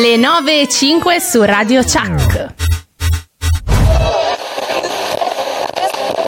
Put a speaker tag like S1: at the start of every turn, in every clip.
S1: Le 9 e 5 su Radio Chuck.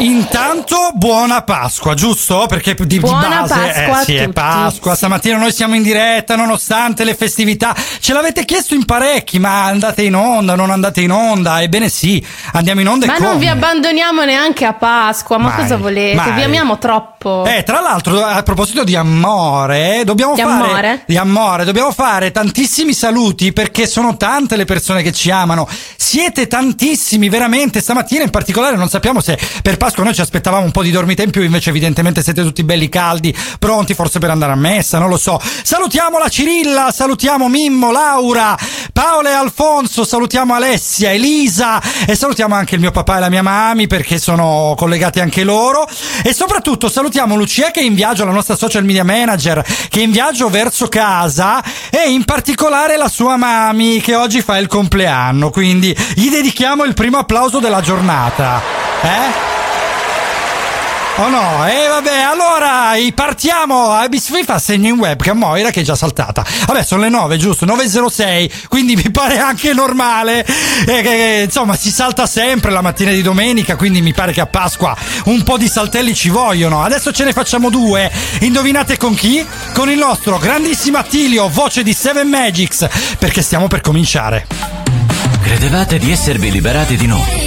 S2: Intanto buona Pasqua, giusto? Perché di, di
S1: Buona
S2: base
S1: Pasqua
S2: eh, sì, è Pasqua. Stamattina noi siamo in diretta nonostante le festività. Ce l'avete chiesto in parecchi, ma andate in onda, non andate in onda? Ebbene sì, andiamo in onda
S1: Ma
S2: e
S1: non
S2: come?
S1: vi abbandoniamo neanche a Pasqua, ma
S2: Mai,
S1: cosa volete?
S2: mai.
S1: Vi amiamo troppo.
S2: Eh, tra l'altro, a proposito di amore, dobbiamo
S1: Di
S2: fare
S1: amore?
S2: di amore, dobbiamo fare tantissimi saluti perché sono tante le persone che ci amano. Siete tantissimi, veramente. Stamattina in particolare non sappiamo se per Pasqua noi ci aspettavamo un po' di dormita in più, invece evidentemente siete tutti belli caldi, pronti forse per andare a messa, non lo so. Salutiamo la Cirilla, salutiamo Mimmo, Laura, Paola e Alfonso, salutiamo Alessia, Elisa e salutiamo anche il mio papà e la mia mami perché sono collegati anche loro e soprattutto salutiamo Lucia che è in viaggio, la nostra social media manager che è in viaggio verso casa e in particolare la sua mami che oggi fa il compleanno, quindi gli dedichiamo il primo applauso della giornata. Eh? Oh no, e vabbè, allora partiamo. Eh, Mi fa segno in webcam Moira che è già saltata. Vabbè, sono le 9, giusto? 9.06, quindi mi pare anche normale. eh, che, insomma, si salta sempre la mattina di domenica, quindi mi pare che a Pasqua un po' di saltelli ci vogliono. Adesso ce ne facciamo due. Indovinate con chi? Con il nostro grandissimo Attilio, voce di Seven Magics, perché stiamo per cominciare.
S3: Credevate di esservi liberati di noi,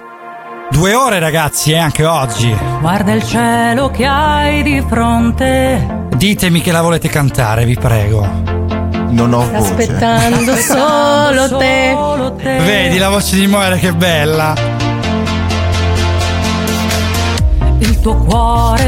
S2: Due ore, ragazzi, e anche oggi.
S4: Guarda il cielo che hai di fronte.
S2: Ditemi che la volete cantare, vi prego.
S5: Non ho voce.
S1: Aspettando solo te.
S4: Solo te.
S2: Vedi la voce di Moira che bella.
S4: Il tuo cuore,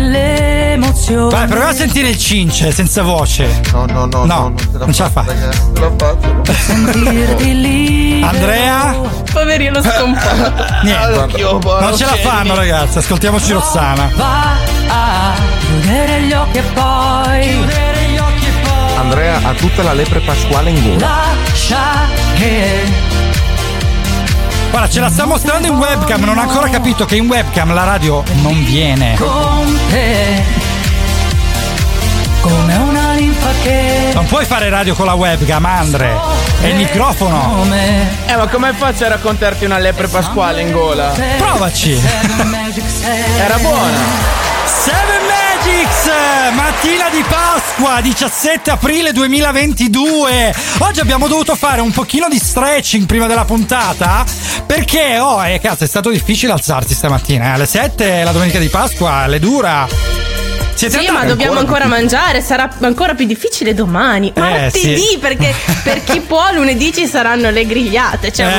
S4: l'emozione.
S2: Vai, prova a sentire il cince senza voce.
S5: No, no, no,
S2: No,
S5: no,
S2: non ce la fa.
S5: Non ce la faccio.
S4: Sentirti libero.
S2: Andrea?
S1: Poverino scomparto.
S2: Niente. Non ce la fanno, ragazzi. Ascoltiamoci Rossana.
S4: Va a chiudere gli occhi e poi.
S5: Andrea ha tutta la lepre pasquale in gola.
S4: Lascia che.
S2: Guarda, ce la sta mostrando in webcam. Non ha ancora capito che in webcam la radio non viene.
S4: con te. Come una linfa che.
S2: Non puoi fare radio con la webcam, Andre. È il microfono.
S4: Come.
S6: Eh, ma come faccio a raccontarti una lepre pasquale in gola?
S2: Provaci.
S6: Era buona.
S2: Seven Magics, mattina di Pasqua, 17 aprile 2022. Oggi abbiamo dovuto fare un pochino di stretching prima della puntata perché, oh, eh, cazzo, è stato difficile alzarsi stamattina. eh. Alle 7 la domenica di Pasqua, le dura. Siete
S1: Sì, ma dobbiamo ancora mangiare, sarà ancora più difficile domani. Martedì,
S2: sì.
S1: perché per chi può lunedì ci saranno le grigliate. Cioè,
S2: Eh,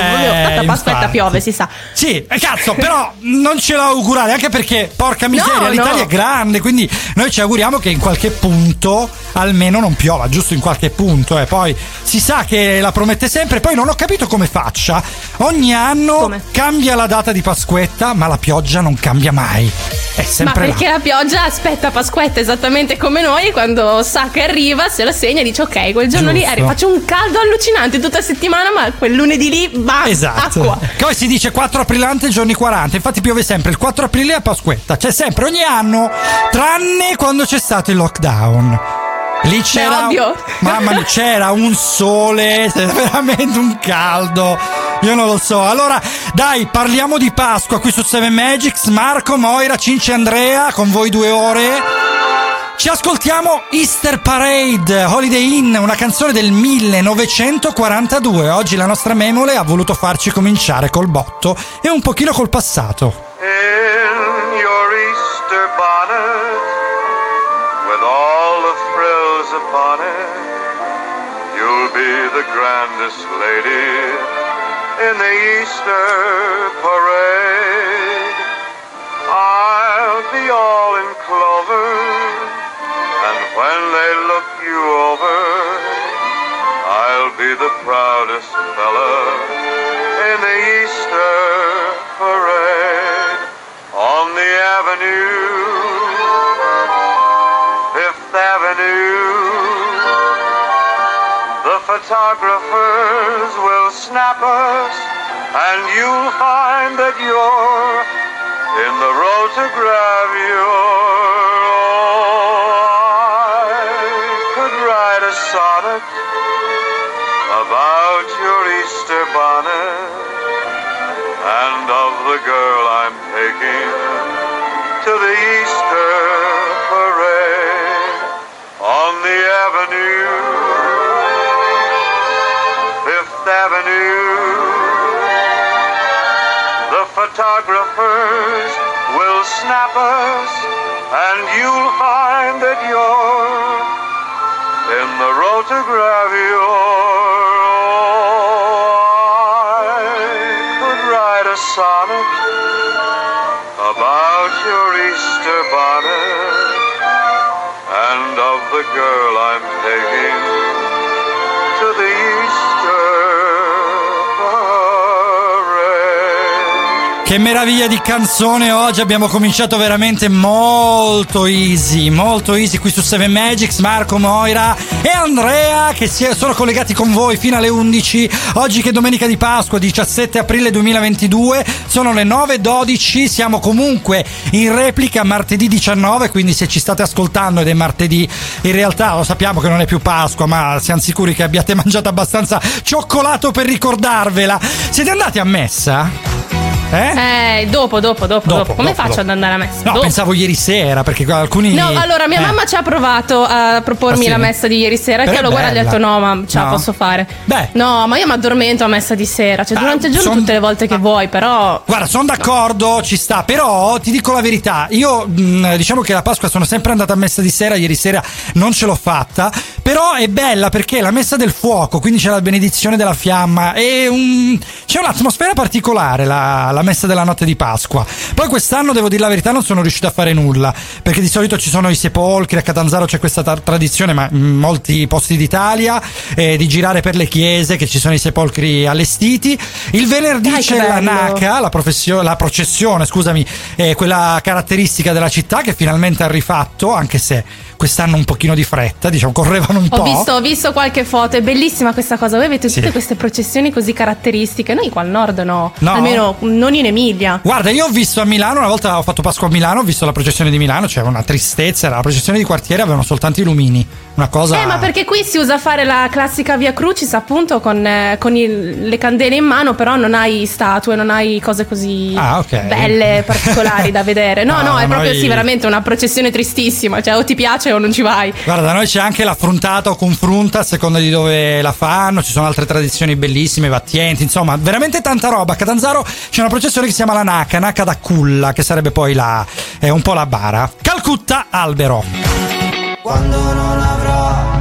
S1: proprio,
S2: infatti.
S1: piove, si sa.
S2: Sì, eh, cazzo, però non ce la augurare, anche perché, porca miseria,
S1: No,
S2: l'Italia
S1: no.
S2: è grande, quindi noi ci auguriamo che in qualche punto almeno non piova, giusto in qualche punto. E poi si sa che la promette sempre, poi non ho capito come faccia. Ogni anno
S1: Come?
S2: cambia la data di Pasquetta, ma la pioggia non cambia mai. È
S1: Ma
S2: sempre
S1: perché
S2: là.
S1: la pioggia aspetta Pasquetta esattamente come noi, quando sa che arriva, se la segna e dice ok, quel giorno lì
S2: Giusto.
S1: arriva, faccio un caldo allucinante tutta settimana, ma quel lunedì lì, bah,
S2: Esatto.
S1: acqua.
S2: Poi si dice 4 aprilante giorni 40, infatti piove sempre il 4 aprile a Pasquetta, c'è sempre ogni anno, tranne quando c'è stato il lockdown. Lì c'era
S1: ovvio.
S2: Mamma mia, c'era un sole, veramente un caldo. Io non lo so. Allora, dai, parliamo di Pasqua qui su Seven Magics. Marco, Moira, Cinci Andrea, con voi due ore. Ci ascoltiamo Easter Parade, Holiday Inn, una canzone del 1942. Oggi la nostra memole ha voluto farci cominciare col botto e un pochino col passato.
S7: in your Easter bonnet with all the frills upon it. You'll be the grandest lady in the Easter parade. I'll be all in clover, and when they look you over, I'll be the proudest fella in the Easter parade. On the snappers, and you'll find that you're in the road to grab. Will snap us, and you'll find that you're in the rotogravure. Oh, I could write a sonnet about your Easter bonnet and of the girl I'm
S2: Che meraviglia di canzone oggi abbiamo cominciato veramente molto easy, molto easy qui su 7 Magics, Marco Moira e Andrea che sono collegati con voi fino alle 11, oggi che è domenica di Pasqua 17 aprile 2022, sono le 9.12, siamo comunque in replica martedì 19, quindi se ci state ascoltando ed è martedì, in realtà lo sappiamo che non è più Pasqua, ma siamo sicuri che abbiate mangiato abbastanza cioccolato per ricordarvela. Siete andati a messa? Eh?
S1: Eh, dopo, dopo, dopo,
S2: Dopo,
S1: dopo. Come
S2: dopo,
S1: faccio
S2: dopo.
S1: ad andare a messa?
S2: No, pensavo ieri sera perché alcuni.
S1: No, allora mia
S2: Eh.
S1: mamma ci ha provato a propormi
S2: Ah, sì?
S1: la messa di ieri sera.
S2: Però
S1: Che l'ho guardata e ho detto: no, ma ce la
S2: No?
S1: posso fare.
S2: Beh.
S1: No, ma io mi addormento a messa di sera. Cioè,
S2: Ah,
S1: durante il giorno
S2: son-
S1: tutte le volte che vuoi, però.
S2: Guarda, sono d'accordo, ci sta, però ti dico la verità, io mh, diciamo che la Pasqua sono sempre andata a messa di sera, ieri sera non ce l'ho fatta, però è bella perché la messa del fuoco, quindi c'è la benedizione della fiamma e un- c'è un'atmosfera particolare la, la messa della notte di Pasqua. Poi quest'anno devo dire la verità non sono riuscito a fare nulla, perché di solito ci sono i sepolcri, a Catanzaro c'è questa tar- tradizione, ma in molti posti d'Italia, eh, di girare per le chiese, che ci sono i sepolcri allestiti. Il venerdì
S1: Dai,
S2: c'è la. NACA, la, professio- la processione, scusami, eh, quella caratteristica della città che finalmente ha rifatto, anche se quest'anno un pochino di fretta, diciamo, correvano un
S1: Ho
S2: po'.
S1: visto, ho visto qualche foto, è bellissima questa cosa. Voi avete tutte
S2: Sì.
S1: queste processioni così caratteristiche. Noi qua al nord no.
S2: No?
S1: Almeno non in Emilia.
S2: Guarda, io ho visto a Milano, una volta ho fatto Pasqua a Milano, ho visto la processione di Milano, c'era una tristezza, era la processione di quartiere, avevano soltanto i lumini, una cosa...
S1: Eh, ma perché qui si usa fare la classica via crucis appunto con, eh, con il- le candele in mano, però non hai statue, non hai cose così
S2: Ah, ok.
S1: belle, particolari da vedere. No,
S2: No,
S1: no, è proprio
S2: noi-
S1: sì, veramente una processione tristissima. Cioè, o ti piace o non ci vai.
S2: Guarda, da noi c'è anche la fruntata o confrunta a seconda di dove la fanno, ci sono altre tradizioni bellissime, battienti, insomma, veramente tanta roba. A Catanzaro c'è una processione che si chiama la Naca, Naca da Culla, che sarebbe poi la, è un po' la bara. Calcutta Albero.
S8: Quando non avrò più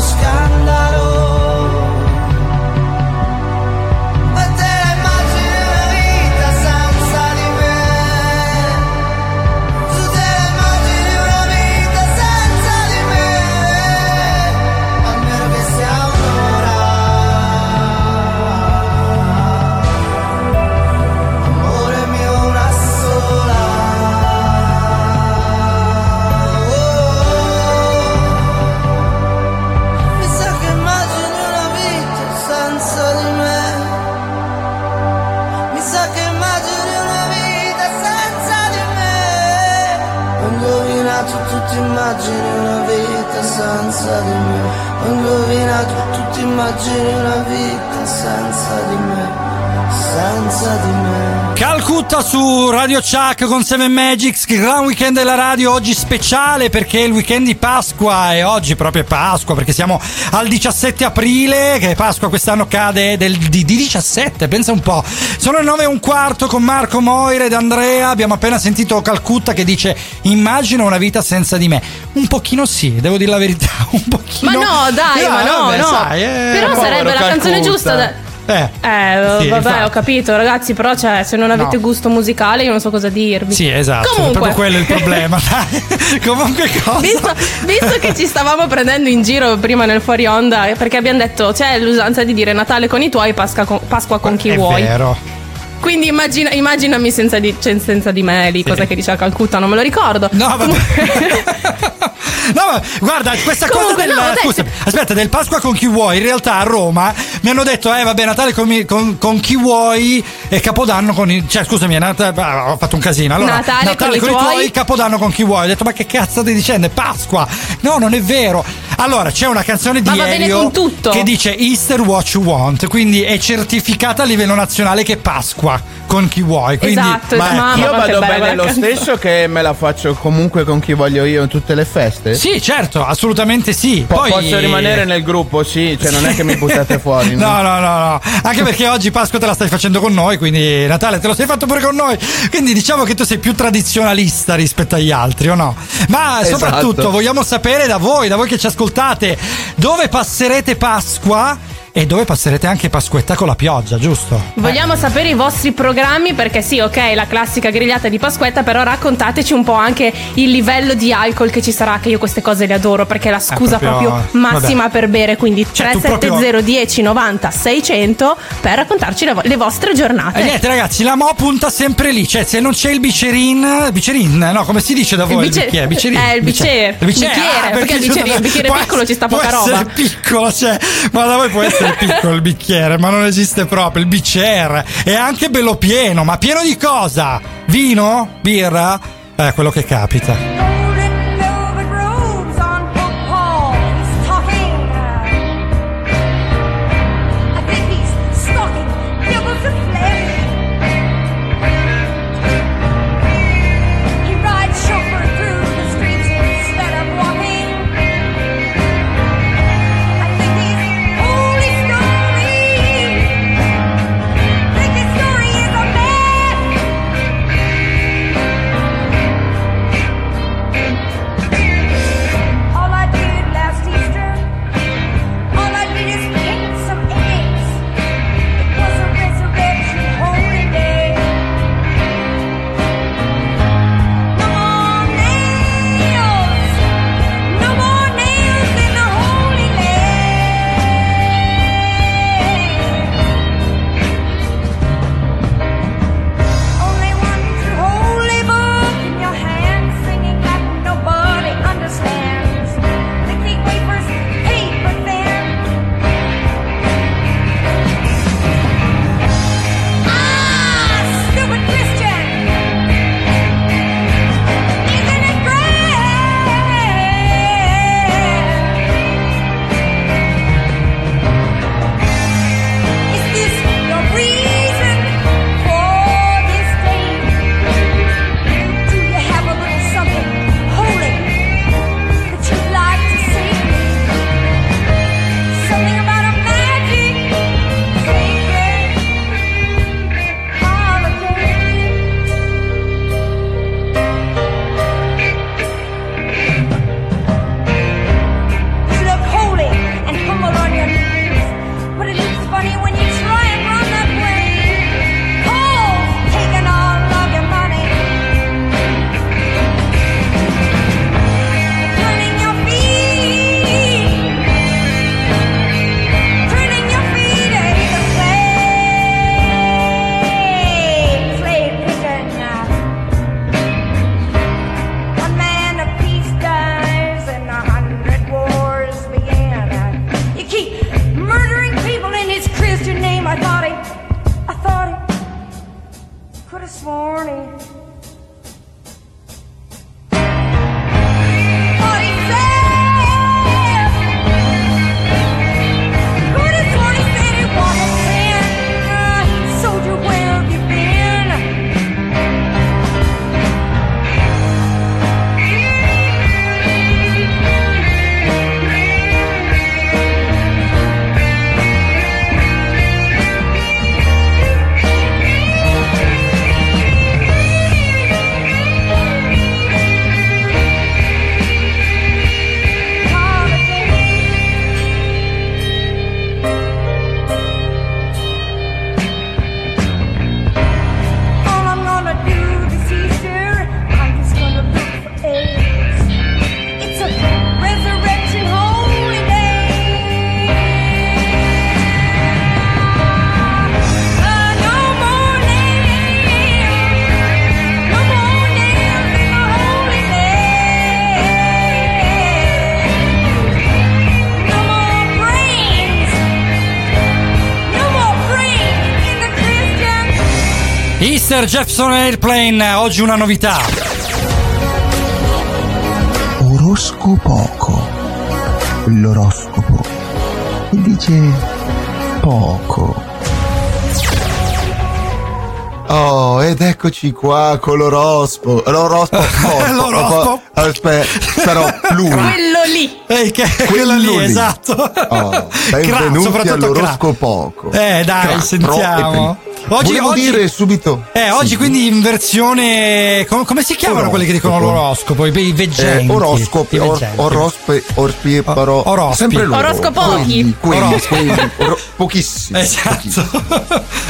S8: sky. Rovinato tutti immagini una vita senza di me. Ho indovinato tutti immagini una vita senza di me Senza di me
S2: Calcutta su Radio Chuck con Seven Magics, gran weekend della radio oggi speciale perché è il weekend di Pasqua e oggi proprio è Pasqua perché siamo al 17 aprile che Pasqua quest'anno cade del, di, di 17, pensa un po'. Sono le 9 e un quarto con Marco Moire ed Andrea, abbiamo appena sentito Calcutta che dice immagino una vita senza di me. Un pochino sì, devo dire la verità, un pochino.
S1: Ma no, dai,
S2: Eh,
S1: ma no,
S2: vabbè,
S1: no.
S2: sai, eh,
S1: Però sarebbe la canzone
S6: Calcutta.
S1: giusta. da-
S2: Eh,
S1: Eh,
S2: Sì,
S1: vabbè,
S2: infatti.
S1: ho capito, ragazzi, però cioè, se non avete
S2: No.
S1: gusto musicale io non so cosa dirvi.
S2: Sì, esatto, è
S1: Comunque.
S2: proprio quello il problema. Comunque cosa?
S1: Visto, visto che ci stavamo prendendo in giro prima nel fuori onda, perché abbiamo detto c'è l'usanza di dire Natale con i tuoi, Pasqua con, Pasqua con chi
S2: è
S1: vuoi.
S2: vero.
S1: Quindi immagina- immaginami senza di, cioè, senza di me lì, cosa che diceva Calcutta, non me lo ricordo.
S2: No, vabbè. No, ma guarda, questa
S1: Comunque,
S2: cosa del.
S1: no, dai,
S2: scusa, aspetta, del Pasqua con chi vuoi. In realtà a Roma mi hanno detto, eh, vabbè, Natale con, con- con chi vuoi e Capodanno con i. Cioè, scusami, è Nat- ah, ho fatto un casino. Allora,
S1: Natale con i tuoi.
S2: Capodanno con chi vuoi. Ho detto, ma che cazzo stai dicendo? È Pasqua. No, non è vero. Allora, c'è una canzone di
S1: Ma
S2: Elio
S1: con
S2: che dice Easter What You Want. Quindi è certificata a livello nazionale che è Pasqua con chi vuoi. Quindi,
S1: Esatto,
S2: ma-
S1: mamma,
S6: Io vado bene lo
S1: canzone.
S6: stesso che me la faccio comunque con chi voglio io in tutte le feste?
S2: Sì, certo, assolutamente sì.
S6: Po-
S2: Poi
S6: Posso rimanere nel gruppo, sì, cioè non è che mi buttate fuori.
S2: No, no, no, no. Anche perché oggi Pasqua te la stai facendo con noi, quindi Natale te lo sei fatto pure con noi. Quindi diciamo che tu sei più tradizionalista rispetto agli altri, o no? Ma
S6: Esatto.
S2: soprattutto vogliamo sapere da voi, da voi che ci ascoltate, dove passerete Pasqua e dove passerete anche Pasquetta con la pioggia, giusto?
S1: Vogliamo sapere i vostri programmi perché sì, ok, la classica grigliata di Pasquetta, però raccontateci un po' anche il livello di alcol che ci sarà, che io queste cose le adoro perché è la scusa
S2: proprio-
S1: proprio, massima per bere, quindi
S2: Cioè, tu
S1: 370 10 90 600 per raccontarci le, vo- le vostre giornate.
S2: E niente ragazzi, la Mo punta sempre lì, cioè se non c'è il bicerin, bicerin, no, come si dice da voi?
S1: bice-
S2: bicchiere? Bicerin.
S1: eh, il bicer-
S2: Il bicer-
S1: bicchiere,
S2: ah,
S1: perché il bicerin- il bicchiere piccolo ci sta poca roba.
S2: piccolo, cioè, ma da voi può essere piccolo il bicchiere, ma non esiste proprio, il bicer è anche bello pieno, ma pieno di cosa? Vino? Birra? Eh, quello che capita. Mr. Jefferson Airplane, oggi una novità.
S5: Oroscopoco. L'oroscopo. E dice poco. Oh, ed eccoci qua con l'orospo. L'oroscopo.
S2: L'orospo.
S5: Aspetta, però lui.
S1: Quello lì.
S2: Ehi, che è
S5: Quello
S2: lì,
S5: lì.
S2: esatto.
S5: Oh,
S2: Cra,
S5: benvenuti
S2: soprattutto Cra.
S5: all'oroscopoco.
S2: Eh, dai,
S5: Cra,
S2: sentiamo. Oggi,
S5: Volevo
S2: oggi-
S5: dire subito.
S2: Eh, oggi
S5: Sì.
S2: quindi in versione. com- come si chiamano quelli che dicono
S5: Oroscopo.
S2: l'oroscopo? I, i veggenti.
S5: Eh, oroscopi, or, orospe, orpi, però
S2: O- orospi.
S5: sempre loro.
S1: Oroscopochi.
S5: Quelli, quelli,
S2: Orospi.
S5: quelli, oro- pochissimi.
S2: Esatto.
S5: pochissimi.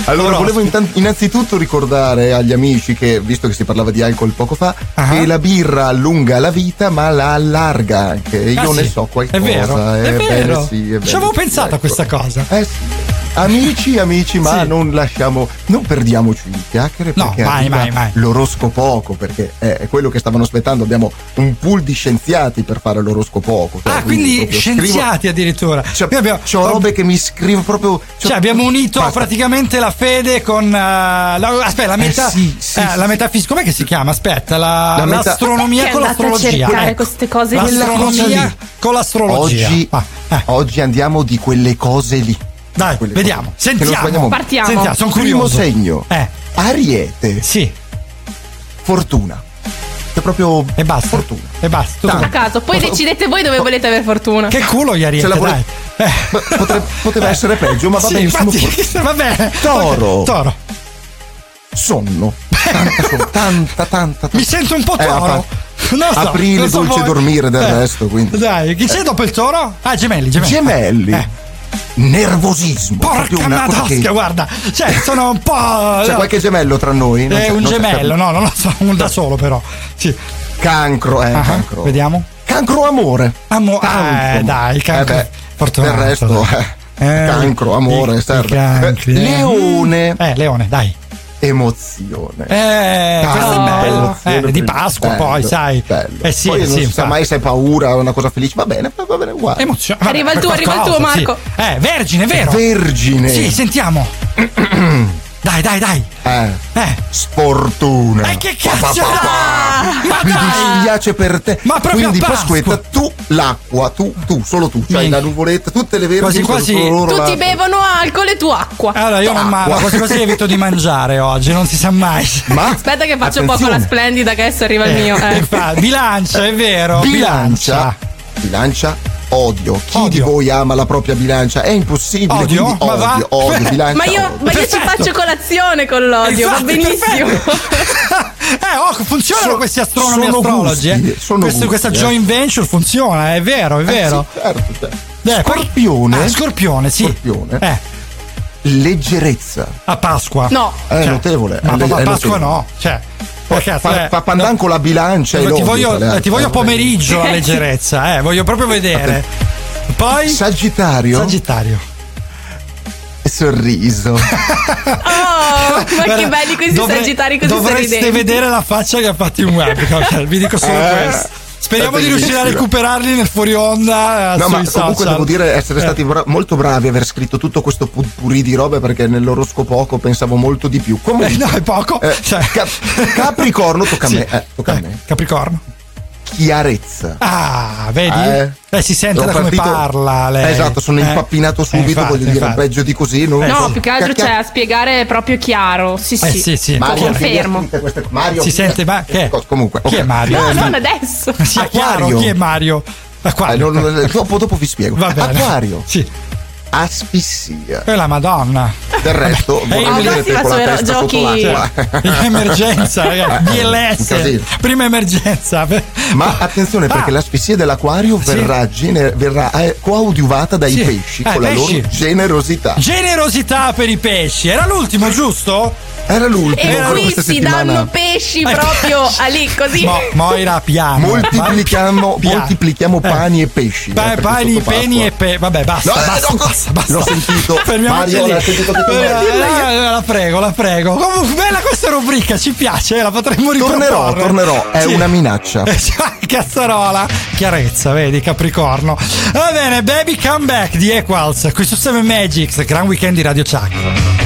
S5: Allora,
S2: Orospi.
S5: volevo intan- innanzitutto ricordare agli amici che, visto che si parlava di alcol poco fa,
S2: Ah.
S5: che la birra allunga la vita, ma la allarga anche. E Io
S2: Ah,
S5: ne
S2: sì.
S5: so qualcosa.
S2: È vero, è
S5: bene,
S2: vero.
S5: sì, è bene,
S2: Ci avevo
S5: sì,
S2: pensato a
S5: ecco.
S2: questa cosa.
S5: Eh sì. Amici, amici, ma
S2: Sì.
S5: non lasciamo, non perdiamoci in chiacchiere
S2: No,
S5: perché
S2: mai, mai, mai.
S5: l'oroscopoco, perché è, quello che stavano aspettando. Abbiamo un pool di scienziati per fare l'oroscopoco. cioè,
S2: Ah, quindi
S5: proprio
S2: scienziati addirittura.
S5: Scrivo,
S2: Qui abbiamo,
S5: c'ho robe che mi scrivo proprio. c'ho-
S2: cioè, abbiamo unito
S5: Basta.
S2: praticamente la fede con. eh, la, aspetta, la, meta,
S5: sì, sì,
S2: eh,
S5: sì,
S2: la metafisica. Com'è che si chiama? Aspetta, la,
S5: La meta-
S2: l'astronomia con
S1: andate a
S2: l'astrologia.
S1: cercare
S2: Ecco.
S1: queste cose
S2: L'astronomia con l'astrologia.
S5: Oggi,
S2: Ah, eh.
S5: oggi andiamo di quelle cose lì.
S2: Dai,
S5: Quelle
S2: vediamo.
S5: cose.
S2: Sentiamo.
S1: Partiamo.
S2: Sentiamo, sono
S5: Primo
S2: curioso.
S5: segno.
S2: Eh,
S5: Ariete,
S2: sì,
S5: fortuna. È proprio
S2: e basta.
S5: fortuna.
S2: E basta. tutto.
S1: A caso, poi decidete voi dove volete avere fortuna.
S2: Che culo gli ariete,
S5: Ce la
S2: dai.
S5: vuole-
S2: Eh.
S5: Ma potre- poteva essere peggio, ma va
S2: Sì,
S5: benissimo.
S2: infatti, va bene.
S5: Toro.
S2: Toro.
S5: Sonno. Tanta, tanta, tanta, tanta.
S2: Mi sento un po'
S5: Eh,
S2: toro.
S5: a
S2: Non so,
S5: aprile,
S2: non so
S5: dolce
S2: voi.
S5: dormire del
S2: Eh,
S5: resto, quindi.
S2: Dai, chi c'è dopo il toro? Ah, gemelli, gemelli.
S5: Gemelli.
S2: Eh.
S5: Nervosismo.
S2: Porca
S5: una
S2: madosca,
S5: che-
S2: guarda. Cioè, sono un po'.
S5: C'è
S2: no,
S5: qualche gemello tra noi? Non
S2: È
S5: c'è-
S2: un gemello, no, non lo so, un da solo però. Sì.
S5: Cancro, eh,
S2: Ah,
S5: cancro.
S2: Vediamo.
S5: Cancro amore.
S2: Amo-
S5: Tanto.
S2: eh, dai, il cancro.
S5: Eh beh, del resto, eh, cancro, amore,
S2: i
S5: serve.
S2: cancri,
S5: Eh,
S2: eh.
S5: Leone.
S2: Eh, leone, dai.
S5: Emozione.
S2: Eh, questo è
S5: Tanta
S2: bello. Eh, di. Pasqua
S5: Bello,
S2: poi, sai.
S5: bello.
S2: Eh sì,
S5: poi non
S2: sì,
S5: si sa mai se è paura o una cosa felice. Va bene, va bene uguale.
S2: Emozione.
S1: Arriva il tuo, arriva il tuo, Marco.
S2: Sì. Eh, vergine, vero?
S5: Vergine.
S2: Sì, sentiamo. dai, dai, dai.
S5: Eh,
S2: Eh.
S5: sfortuna.
S2: Eh, che cazzo?
S5: Pa, pa, pa, pa.
S2: Ma
S5: Mi
S2: dai!
S5: dispiace per te.
S2: Ma proprio
S5: Quindi. Pasquetta, tu l'acqua, tu, tu, solo tu. Cioè
S2: Minchia.
S5: la nuvoletta, tutte le vergini
S2: Quasi, quasi-
S1: Tutti
S5: là.
S1: bevono alcol e tu acqua.
S2: Allora, io non mangio, quasi quasi evito di mangiare oggi, non si sa mai.
S5: Ma
S1: Aspetta che faccio
S5: attenzione.
S1: poco la splendida che adesso arriva il mio.
S2: Eh,
S1: Eh.
S2: fa- bilancia, è vero.
S5: bilancia. Bilancia. Odio. Chi
S2: Odio.
S5: di voi ama la propria bilancia? È impossibile.
S2: Odio?
S5: quindi
S2: Ma va?
S5: odio, odio, bilancia.
S1: Ma io,
S5: odio.
S1: ma io ci faccio colazione con l'odio, va
S2: Infatti,
S1: benissimo.
S2: eh, oh, funzionano
S5: So-
S2: questi astronomi
S5: sono
S2: astrologi.
S5: gusti,
S2: eh.
S5: sono
S2: Questo-
S5: gusti,
S2: questa
S5: eh.
S2: joint venture funziona, è vero, è
S5: Eh,
S2: vero.
S5: sì, certo, certo.
S2: Eh,
S5: Scorpione.
S2: Ah, scorpione, sì.
S5: Scorpione.
S2: Eh,
S5: Leggerezza.
S2: a Pasqua.
S1: No,
S5: È
S2: Cioè,
S5: notevole.
S2: Ma
S5: è
S2: a Pasqua
S5: notevole.
S2: no. Cioè, Cazzo,
S5: fa,
S2: eh,
S5: fa pandan
S2: no.
S5: con la bilancia e
S2: ti voglio, eh, ti voglio pomeriggio la leggerezza, eh, voglio proprio vedere. Poi
S5: Sagittario.
S2: Sagittario.
S5: Sorriso.
S1: Oh, ma che belli questi
S2: dovre-
S1: sagittari così
S2: Dovreste
S1: sorridenti.
S2: vedere la faccia che ha fatto in webcam. Vi dico solo
S5: Eh,
S2: questo. Speriamo di riuscire a recuperarli nel fuori onda. eh,
S5: No, ma comunque
S2: social.
S5: devo dire essere
S2: Eh.
S5: stati bra- molto bravi aver scritto tutto questo putpurri di robe perché nell'oroscopoco pensavo molto di più.
S2: Eh,
S5: Comunque,
S2: no, è poco.
S5: eh,
S2: Cioè-
S5: Cap- Capricorno, tocca
S2: Sì.
S5: a me. Eh, tocca a
S2: Eh,
S5: me.
S2: Capricorno.
S5: Chiarezza.
S2: Ah, vedi?
S5: Eh.
S2: Eh, si sente
S5: Sono
S2: da come
S5: partito-
S2: parla lei.
S5: Esatto, sono
S2: Eh.
S5: impappinato
S2: Eh,
S5: subito,
S2: infatti,
S5: voglio dire,
S2: infatti.
S5: peggio di così. Non
S1: No,
S5: so.
S1: più che altro c'è a spiegare proprio chiaro. Sì, sì.
S2: Eh, sì, sì.
S5: Mario,
S1: confermo.
S5: Mario,
S2: Si sente, ma che?
S5: Comunque,
S2: Chi è Mario?
S1: No,
S5: Eh,
S1: non adesso.
S2: Sia chiaro
S5: Acquario.
S2: chi è Mario.
S5: eh,
S2: Acquario.
S5: non- non- dopo, dopo vi spiego.
S2: Va bene.
S5: Acquario,
S2: Sì,
S5: asfissia.
S2: quella Madonna.
S5: Del resto, vedere
S1: questi
S5: te con la testa
S1: giochi-
S5: sotto
S2: emergenza, ragazzi. BLS.
S5: casino.
S2: Prima emergenza.
S5: Ma attenzione perché
S2: Ah.
S5: l'asfissia dell'acquario
S2: Sì.
S5: verrà, gener- verrà eh, coadiuvata dai
S2: Sì.
S5: pesci
S2: Eh,
S5: con la
S2: pesci.
S5: loro generosità.
S2: Generosità per i pesci. Era l'ultimo, giusto?
S5: Era l'ultimo
S1: E qui si
S5: settimana.
S1: danno pesci proprio a lì così.
S2: Mo- Moira piano.
S5: Moltiplichiamo,
S2: Piano.
S5: moltiplichiamo
S2: Eh.
S5: pani e pesci.
S2: Pa-
S5: eh,
S2: pani, peni e pe. Vabbè, basta,
S5: No,
S2: basta,
S5: no,
S2: basta, basta.
S5: l'ho sentito.
S2: Fermiamoci
S5: Mario,
S2: lì.
S5: sentito
S2: Eh, eh, la prego, la prego. Comunque, bella questa rubrica, ci piace, la potremmo riproporre.
S5: Tornerò, tornerò, è una minaccia.
S2: Cazzarola, chiarezza, vedi, Capricorno. Va bene, Baby Come Back di Equals, qui su 7 Magics, Gran Weekend di Radio Chuck.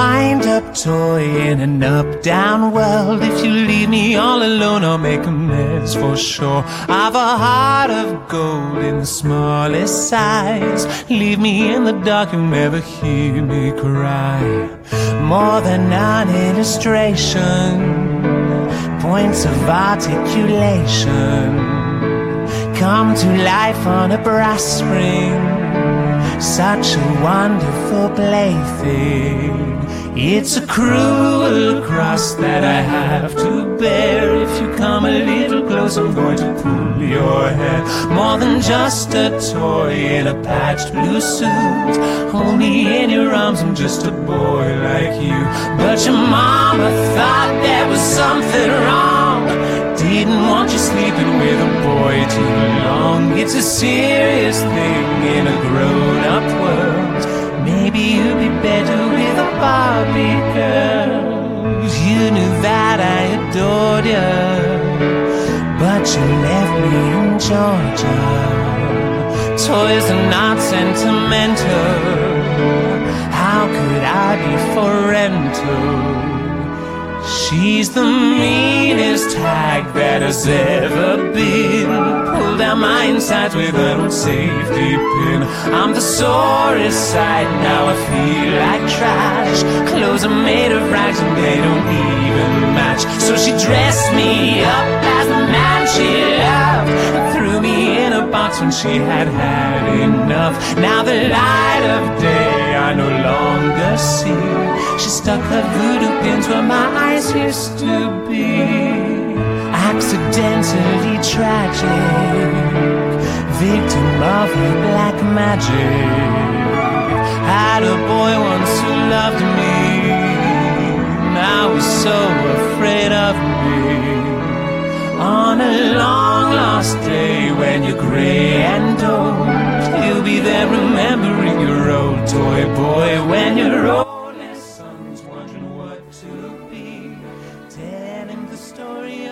S9: Wind up toy in an up down world. If you leave me all alone, I'll make a mess for sure. I've a heart of gold in the smallest size. Leave me in the dark, you'll never hear me cry. More than an illustration, points of articulation come to life on a brass spring such a wonderful plaything. It's a cruel cross that I have to bear. If you come a little close, I'm going to pull your hair. More than just a toy in a patched blue suit. Only in your arms, I'm just a boy like you. But your mama thought there was something wrong. Didn't want you sleeping with a boy too long. It's a serious thing in a grown up world. Maybe you'd be better with a Barbie girl. You knew that I adored you, but you left me in Georgia. Toys are not sentimental. How could I be for rental? She's the meanest hag that has ever been. Pulled out my insides with an old safety pin. I'm the sorest sight, now I feel like trash. Clothes are made of rags and they don't even match. So she dressed me up as the man she loved. Threw me in a box when she had had enough. Now the light of day I no longer see. She stuck her voodoo pins where my eyes used to be. Accidentally tragic, victim of her black magic. Had a boy once who loved me, now he's so afraid of me. On a long lost day when you're gray and old, you'll be there remembering your old toy boy when you're only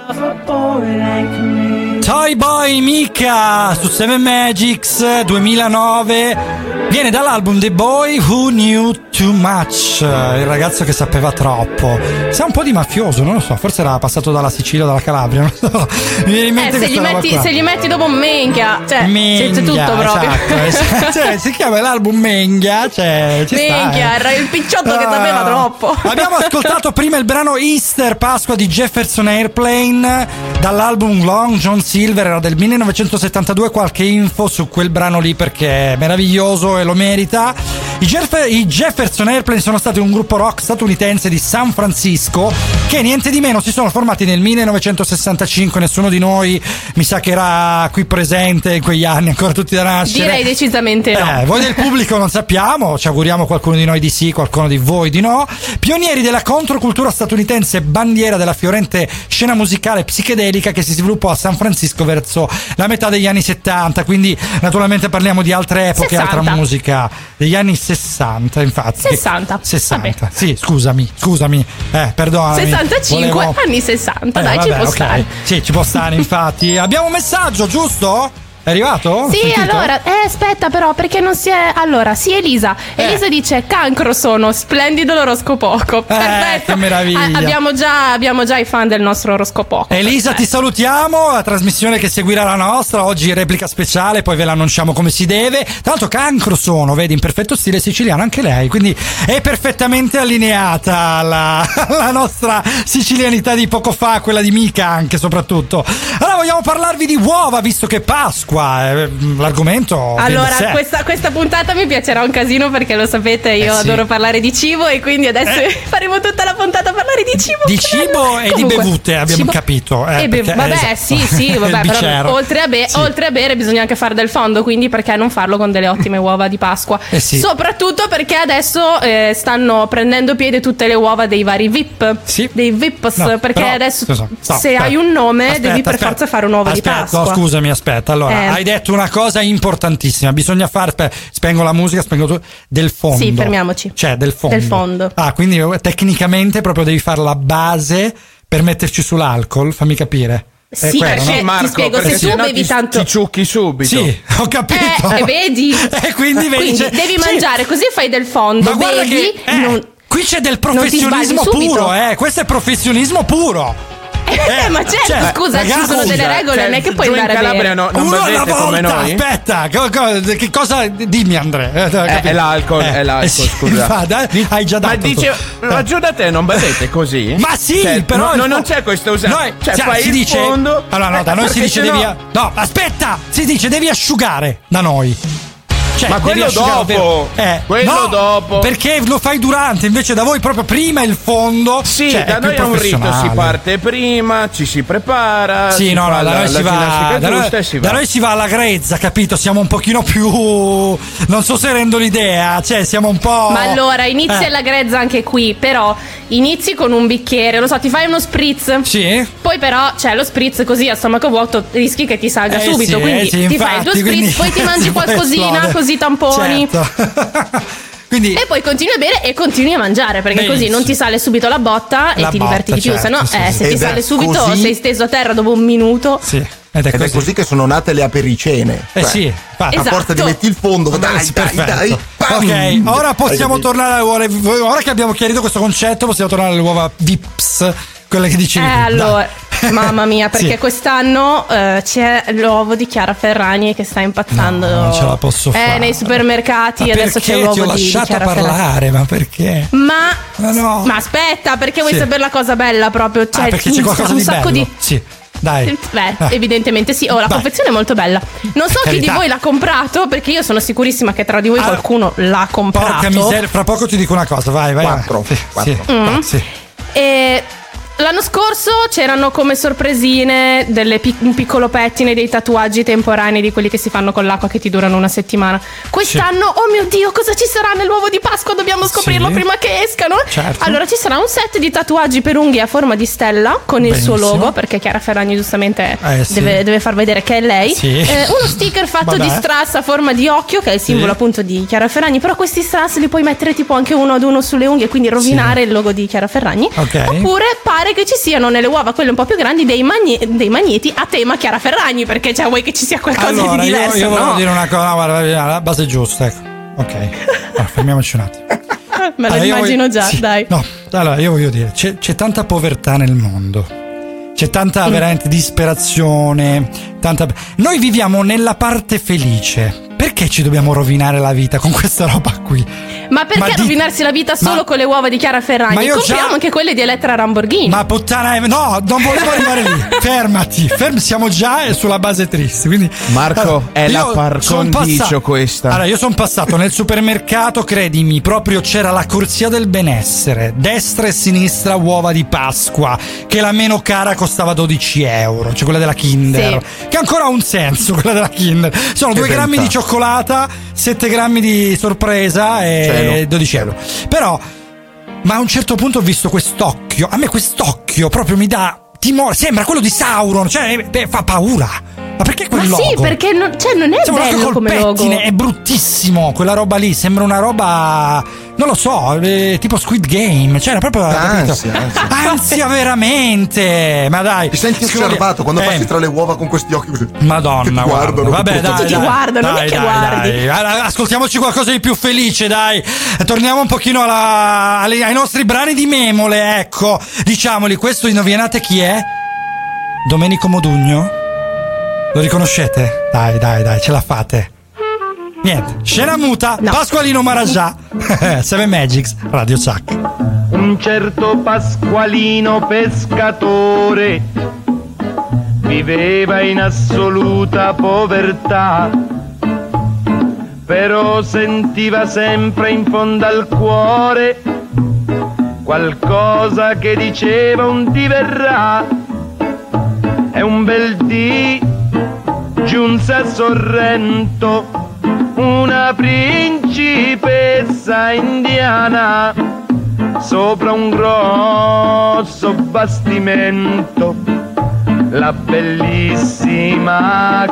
S9: of a boy like me.
S2: Toy Boy Mika su 7 Magics 2009 viene dall'album The Boy Who Knew Too Much, il ragazzo che sapeva troppo. Sa un po' di mafioso, non lo so, forse era passato dalla Sicilia o dalla Calabria, non lo so. Mi viene in mente
S1: Eh, se, gli metti, se gli metti dopo Menghia, cioè,
S2: Menghia,
S1: c'è tutto proprio.
S2: esatto, esatto. Cioè, si chiama l'album Menghia, cioè,
S1: Menghia,
S2: eh.
S1: era il picciotto che sapeva
S2: Ah.
S1: troppo.
S2: Abbiamo ascoltato prima il brano Easter Pasqua di Jefferson Airplane dall'album Long John Silver, era del 1972. Qualche info su quel brano lì perché è meraviglioso e lo merita. I, Jeff- i Jefferson Airplane sono stati un gruppo rock statunitense di San Francisco che niente di meno si sono formati nel 1965. Nessuno di noi mi sa che era qui presente in quegli anni, ancora tutti da nascere.
S1: Direi decisamente no.
S2: Eh, voi del pubblico non sappiamo, ci auguriamo qualcuno di noi di sì, qualcuno di voi di no. Pionieri della controcultura statunitense, bandiera della fiorente scena musicale psichedelica che si sviluppò a San Francisco verso la metà degli anni 70, quindi naturalmente parliamo di altre epoche,
S1: 60.
S2: altra musica, degli anni 60 infatti.
S1: 60.
S2: 60, sì, scusami, scusami, eh, perdonami.
S1: 65
S2: Volevo-
S1: anni 60,
S2: Eh,
S1: dai, ci
S2: vabbè,
S1: può
S2: ok.
S1: stare.
S2: Sì, ci può stare infatti. Abbiamo un messaggio, giusto? È arrivato?
S1: Sì, allora, eh, aspetta però, perché non si è... Allora, sì, Elisa.
S2: Eh.
S1: Elisa dice, cancro sono, splendido l'oroscopoco. Perfetto.
S2: che meraviglia.
S1: Abbiamo, già, abbiamo già i fan del nostro oroscopoco.
S2: Elisa, ti salutiamo. La trasmissione che seguirà la nostra. Oggi replica speciale, poi ve la annunciamo come si deve. Tra l'altro, cancro sono, vedi, in perfetto stile siciliano anche lei. Quindi è perfettamente allineata alla, alla nostra sicilianità di poco fa, quella di Mica anche soprattutto. Allora, vogliamo parlarvi di uova, visto che Pasqua. Eh, L'argomento.
S1: Allora, questa, questa puntata mi piacerà un casino perché lo sapete, io
S2: Eh sì.
S1: adoro parlare di cibo e quindi adesso
S2: Eh.
S1: faremo tutta la puntata a parlare di cibo.
S2: Di cibo e di
S1: Comunque,
S2: bevute, abbiamo
S1: cibo-
S2: capito. eh,
S1: e
S2: perché-
S1: vabbè,
S2: esatto.
S1: sì, sì, vabbè, però oltre a, be-
S2: Sì.
S1: oltre a bere bisogna anche fare del fondo, quindi perché non farlo con delle ottime uova di Pasqua?
S2: Eh sì.
S1: Soprattutto perché adesso eh, stanno prendendo piede tutte le uova dei vari VIP,
S2: Sì.
S1: dei VIPs,
S2: No,
S1: perché
S2: però,
S1: adesso
S2: scusa, no,
S1: se
S2: aspetta.
S1: hai un nome
S2: Aspetta,
S1: devi per
S2: aspetta.
S1: forza fare un'uova di Pasqua.
S2: No, scusami, aspetta. Allora. Hai detto una cosa importantissima. Bisogna fare. Spengo la musica, spengo tutto. Del fondo.
S1: Sì, fermiamoci.
S2: Cioè, del fondo.
S1: Del fondo.
S2: Ah, quindi eh, tecnicamente proprio devi fare la base per metterci sull'alcol? Fammi capire. È
S1: Sì,
S2: quello,
S1: perché
S2: no?
S1: ti
S6: Marco,
S1: spiego,
S6: perché
S1: se tu bevi
S6: ti-
S1: tanto...
S6: ti ciucchi subito.
S2: Sì, ho capito.
S1: Eh, vedi?
S2: E quindi, vedi, cioè-
S1: devi
S2: sì.
S1: mangiare così fai del fondo,
S2: Ma
S1: bevi,
S2: che eh,
S1: non-
S2: qui c'è del
S1: ti
S2: professionismo puro, eh. Questo è professionismo puro.
S1: Eh, ma certo,
S2: cioè,
S1: scusa, ci
S2: ragazzi,
S1: sono delle regole,
S6: cioè,
S1: non è che puoi
S6: giù in
S1: andare a
S6: Calabria
S1: bere.
S6: no- non
S2: Uno alla
S6: bevete come
S2: volta,
S6: noi?
S2: aspetta, co- co- che cosa dimmi Andrea? Eh, capito?
S6: è l'alcol, è l'alcol,
S2: sì,
S6: scusa.
S2: eh, hai già dato.
S6: Ma dice, ma giù da te non bevete così?
S2: Ma sì,
S6: Cioè,
S2: però
S6: no- non c'è questo usato.
S2: Noi,
S6: cioè,
S2: cioè,
S6: fai
S2: si
S6: il
S2: dice
S6: fondo.
S2: Allora no, da
S6: eh,
S2: noi si dice devi No, aspetta, si dice devi asciugare da noi. Cioè,
S6: Ma quello
S2: asciugare
S6: dopo.
S2: Eh,
S6: Quello
S2: no,
S6: dopo.
S2: Perché lo fai durante, invece da voi proprio prima il fondo.
S6: Sì,
S2: cioè,
S6: da noi è un rito, si parte prima, ci si prepara.
S2: Sì,
S6: si
S2: no, no, da
S6: la,
S2: noi, si va, da, noi,
S6: si
S2: da
S6: va.
S2: noi si va alla grezza, capito? Siamo un pochino più. Non so se rendo l'idea, cioè siamo un po'.
S1: Ma allora inizia
S2: Eh,
S1: la grezza anche qui, però inizi con un bicchiere, lo so, ti fai uno spritz.
S2: Sì?
S1: Poi però, cioè, lo spritz così a stomaco vuoto rischi che ti salga
S2: Eh
S1: subito,
S2: sì,
S1: quindi
S2: eh sì,
S1: ti fai il tuo
S2: infatti,
S1: spritz,
S2: quindi
S1: poi ti mangi
S2: si può esplodere.
S1: così tamponi.
S2: Certo. quindi.
S1: E poi continui a bere e continui a mangiare perché così
S2: Benissimo.
S1: non ti sale subito la botta e
S2: La
S1: ti
S2: botta,
S1: diverti di più.
S2: certo,
S1: Se no,
S2: sì,
S1: eh,
S2: sì.
S1: se ti
S5: Ed è
S1: sale subito
S5: così-
S1: sei steso a terra dopo un minuto.
S2: Sì, ed è
S5: Ed è
S2: così.
S5: così che sono nate le apericene.
S2: Eh
S5: Cioè,
S2: sì, infatti.
S5: A
S1: Esatto.
S5: forza di metti il fondo, dai, dai,
S2: perfetto.
S5: dai. pam!
S2: Ok, ora possiamo tornare alle uova. Ora che abbiamo chiarito questo concetto, possiamo tornare alle uova Vips, quelle che dicevi.
S1: Eh,
S2: dai.
S1: allora, mamma mia, perché
S2: Sì.
S1: quest'anno eh, c'è l'uovo di Chiara Ferragni che sta impazzando.
S2: No, non ce la posso
S1: eh,
S2: fare.
S1: nei supermercati
S2: Ma
S1: adesso c'è l'uovo
S2: ti ho
S1: di, di
S2: lasciato
S1: Chiara Ferragni.
S2: parlare, ma perché?
S1: Ma,
S2: Ma no.
S1: ma aspetta, perché vuoi
S2: Sì.
S1: sapere la cosa bella proprio? Cioè,
S2: ah, perché c'è
S1: un-
S2: qualcosa
S1: un
S2: di
S1: sacco
S2: bello.
S1: di.
S2: Sì, dai.
S1: Beh,
S2: Ah.
S1: evidentemente sì. Oh, la
S2: Vai.
S1: confezione è molto bella. Non so chi di
S2: carità.
S1: voi l'ha comprato, perché io sono sicurissima che tra di voi
S2: Ah,
S1: qualcuno l'ha comprato.
S2: Porca miseria, fra poco ti dico una cosa, vai, vai.
S5: Quattro.
S2: Sì,
S5: quattro.
S2: sì,
S1: Mm.
S2: sì.
S1: E l'anno scorso c'erano come sorpresine pic- un piccolo pettine dei tatuaggi temporanei di quelli che si fanno con l'acqua che ti durano una settimana. Quest'anno, oh mio dio, cosa ci sarà nell'uovo di Pasqua? Dobbiamo scoprirlo
S2: Sì.
S1: prima che escano.
S2: Certo.
S1: Allora ci sarà un set di tatuaggi per unghie a forma di stella con il suo
S2: Benissimo.
S1: logo, perché Chiara Ferragni giustamente
S2: Eh, sì.
S1: deve, deve far vedere che è lei.
S2: Sì.
S1: Eh, uno sticker fatto
S2: Vabbè.
S1: di strass a forma di occhio, che è il simbolo
S2: Sì.
S1: appunto di Chiara Ferragni. Però questi strass li puoi mettere tipo anche uno ad uno sulle unghie, quindi rovinare il logo di Chiara Ferragni.
S2: Ok.
S1: Oppure pare che ci siano nelle uova, quelle un po' più grandi, dei, magne- dei magneti a tema Chiara Ferragni, perché cioè, vuoi che ci sia qualcosa
S2: Allora,
S1: di
S2: io,
S1: diverso?
S2: io volevo
S1: no?
S2: dire una cosa, no, guarda, la base è giusta, ecco. Ok, allora, fermiamoci un attimo.
S1: Me lo
S2: Allora, io
S1: immagino
S2: voglio-
S1: già,
S2: sì,
S1: dai.
S2: No, allora io voglio dire, c'è, c'è tanta povertà nel mondo. C'è tanta
S1: Mm.
S2: veramente disperazione. Tanta... Noi viviamo nella parte felice. Perché ci dobbiamo rovinare la vita con questa roba qui?
S1: Ma perché
S2: Ma di-
S1: rovinarsi la vita solo
S2: ma-
S1: con le uova di Chiara
S2: Ma
S1: Ferragni?
S2: io
S1: Compriamo
S2: già-
S1: anche quelle di Elettra Lamborghini.
S2: Ma puttana, eh, no, non volevo arrivare lì. Fermati, fermi, siamo già sulla base triste. Quindi,
S6: Marco, è la par condicio
S2: passato-
S6: questa.
S2: Allora, io sono passato nel supermercato, credimi, proprio c'era la corsia del benessere, destra e sinistra uova di Pasqua, che la meno cara costava 12 euro, cioè quella della Kinder, che ancora ha un senso, quella della Kinder. Sono
S5: Che
S2: 2 grammi di cioccolata, 7 grammi di sorpresa e
S5: Cielo.
S2: 12 euro. Però ma a un certo punto ho visto quest'occhio. A me quest'occhio proprio mi dà timore. Sembra quello di Sauron. Cioè, beh, fa paura. Ma perché quel
S1: Ma
S2: logo?
S1: sì, perché non, cioè, non è
S2: Sembra
S1: bello come logo.
S2: pettine, è bruttissimo quella roba lì. Sembra una roba. Non lo so, eh, tipo Squid Game. Cioè, era proprio.
S5: Ansia, ansia.
S2: Ansia veramente. Ma dai.
S5: Ti senti osservato quando
S2: eh,
S5: passi tra le uova con questi occhi così.
S2: Madonna,
S5: Che ti
S2: guarda.
S5: guardano,
S2: Vabbè, dai,
S1: Tutti ti
S2: dai.
S1: guardano,
S2: dai,
S1: che
S2: dai,
S1: guardi.
S2: dai. Allora, Ascoltiamoci qualcosa di più felice, dai. Torniamo un pochino alla- alle- ai nostri brani di memole, ecco. Diciamoli, questo indovinate chi è? Domenico Modugno? Lo riconoscete? Dai, dai, dai, ce la fate. Niente, scena muta,
S1: No.
S2: Pasqualino Maraggià, Seven Magics, Radio Chuck.
S10: Un certo Pasqualino pescatore viveva in assoluta povertà, però sentiva sempre in fondo al cuore qualcosa che diceva un ti verrà. E un bel dì giunse a Sorrento una principessa indiana sopra un grosso bastimento. La bellissima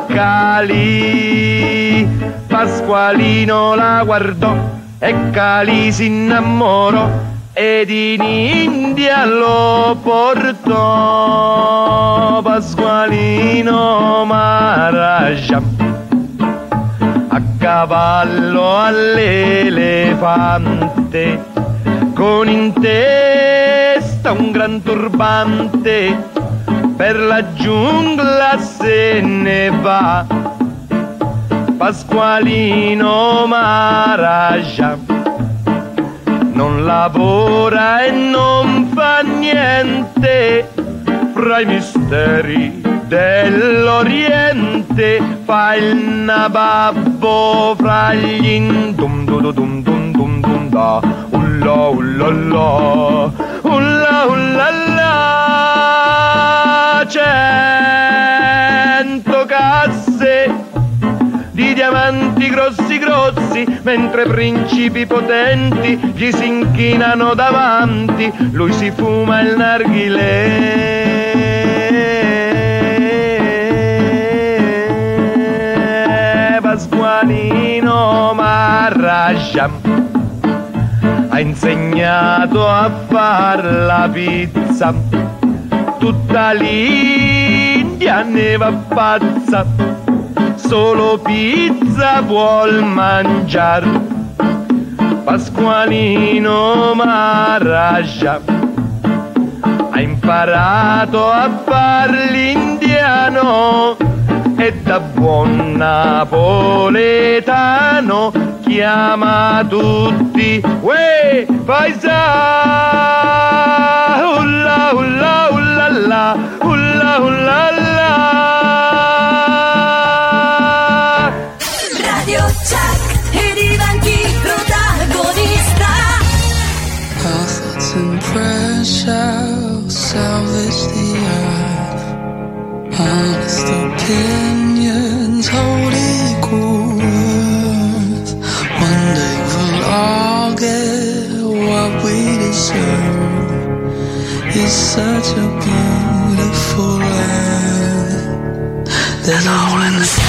S10: Cali Pasqualino la guardò e Cali si innamorò ed in India lo portò Pasqualino Maharaja. A cavallo all'elefante con in testa un gran turbante per la giungla se ne va. Pasqualino Maharaja non lavora e non fa niente fra i misteri dell'Oriente. Fa il nababbo fra gli indum dum dum dum dum dum da. Ulla ulla la ulla ulla la cento casse di diamanti grossi grossi, mentre principi potenti gli si inchinano davanti, lui si fuma il narghilè. Pasqualino Maharaja ha insegnato a far la pizza, tutta l'India ne va pazza solo pizza vuol mangiar. Pasqualino Maharaja ha imparato a far l'indiano e da buon napoletano chiama tutti Uè, paesa Ulla ulla ulla la Ulla ulla la
S8: and shall salvage the earth. Honest opinions hold equal worth. One day we'll all get what we deserve. It's such a beautiful land. There's a hole in the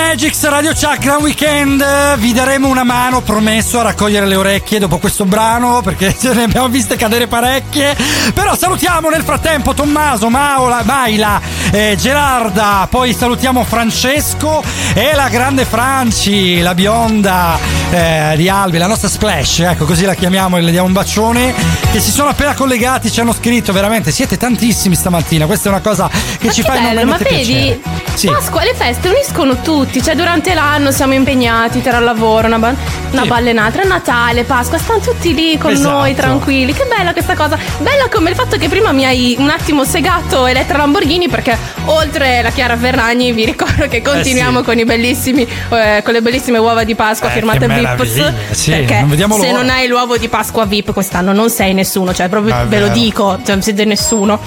S2: Magics Radio Chuck Gran Weekend vi daremo una mano promesso a raccogliere le orecchie dopo questo brano perché ce ne abbiamo viste cadere parecchie però salutiamo nel frattempo Tommaso, Maola, Maila eh, Gerarda poi salutiamo Francesco e la grande Franci la bionda eh, di Albi la nostra Splash ecco così la chiamiamo e le diamo un bacione che si sono appena collegati ci hanno scritto veramente siete tantissimi stamattina questa è una cosa che
S1: Ma
S2: ci
S1: che
S2: fa
S1: bello, ma
S2: enormemente
S1: vedi?
S2: piacere Sì.
S1: Pasqua, le feste uniscono tutti, cioè durante l'anno siamo impegnati tra il lavoro, una, ba- una
S2: Sì.
S1: ballenata, Natale, Pasqua, stanno tutti lì con
S2: Esatto.
S1: noi tranquilli. Che bella questa cosa. Bella come il fatto che prima mi hai un attimo segato Elettra Lamborghini perché oltre la Chiara Ferragni vi ricordo che continuiamo
S2: sì.
S1: con i bellissimi eh, con le bellissime uova di Pasqua
S2: Eh,
S1: firmate Vips.
S2: sì,
S1: perché
S2: non
S1: se non hai l'uovo di Pasqua VIP quest'anno non sei nessuno, cioè proprio
S2: Ah, è
S1: ve lo dico, cioè, non siete nessuno.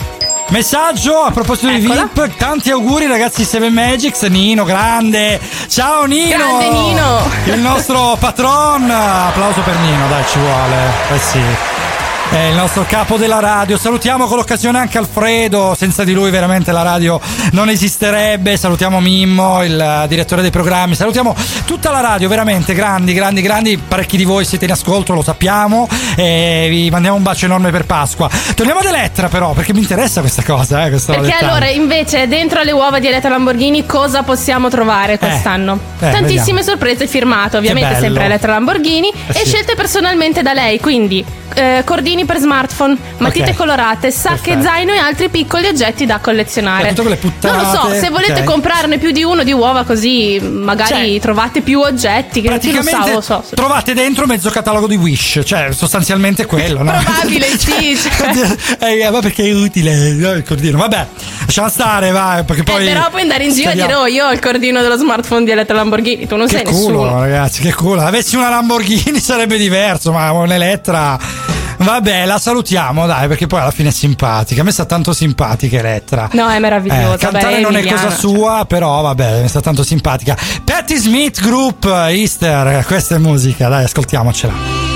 S2: Messaggio a proposito di
S1: Eccola.
S2: VIP, tanti auguri ragazzi di Seven Magics, Nino grande, ciao Nino!
S1: Grande Nino!
S2: Il nostro patron, applauso per Nino, dai ci vuole, eh sì. È il nostro capo della radio. Salutiamo con l'occasione anche Alfredo. Senza di lui, veramente la radio non esisterebbe. Salutiamo Mimmo, il eh, direttore dei programmi. Salutiamo tutta la radio, veramente grandi, grandi, grandi. Parecchi di voi siete in ascolto, lo sappiamo. E vi mandiamo un bacio enorme per Pasqua. Torniamo ad Elettra, però, perché mi interessa questa cosa. Eh,
S1: Perché
S2: dettaglio.
S1: allora invece dentro le uova di Elettra Lamborghini cosa possiamo trovare quest'anno?
S2: eh,
S1: Tantissime
S2: vediamo.
S1: sorprese firmate, ovviamente sempre Elettra Lamborghini
S2: Eh,
S1: e
S2: sì.
S1: scelte personalmente da lei, quindi eh, cordini per smartphone, matite
S2: Ok.
S1: colorate, sacche,
S2: Perfetto.
S1: zaino e altri piccoli oggetti da collezionare.
S2: Cioè, tutte quelle puttanate,
S1: non lo so, se volete
S2: ok.
S1: comprarne più di uno di uova così magari
S2: Cioè,
S1: trovate più oggetti, che
S2: Praticamente
S1: lo so.
S2: trovate dentro mezzo catalogo di Wish, cioè sostanzialmente quello, no?
S1: Probabile, sì. cioè.
S2: Eh, ma perché è utile no, il cordino? Vabbè, lasciamo stare, va, perché poi.
S1: Eh, però puoi andare in giro a dire oh io ho il cordino dello smartphone di Elettra Lamborghini, tu non
S2: Che
S1: sei
S2: culo,
S1: nessuno.
S2: ragazzi, che culo. Avessi una Lamborghini sarebbe diverso, ma un'Elettra. Vabbè, la salutiamo, dai, perché poi alla fine è simpatica. A me sta tanto simpatica Elettra.
S1: No, è meravigliosa.
S2: Eh, cantare
S1: beh,
S2: non è cosa sua, però vabbè, mi sta tanto simpatica. Patti Smith Group, Easter, questa è musica, dai, ascoltiamocela.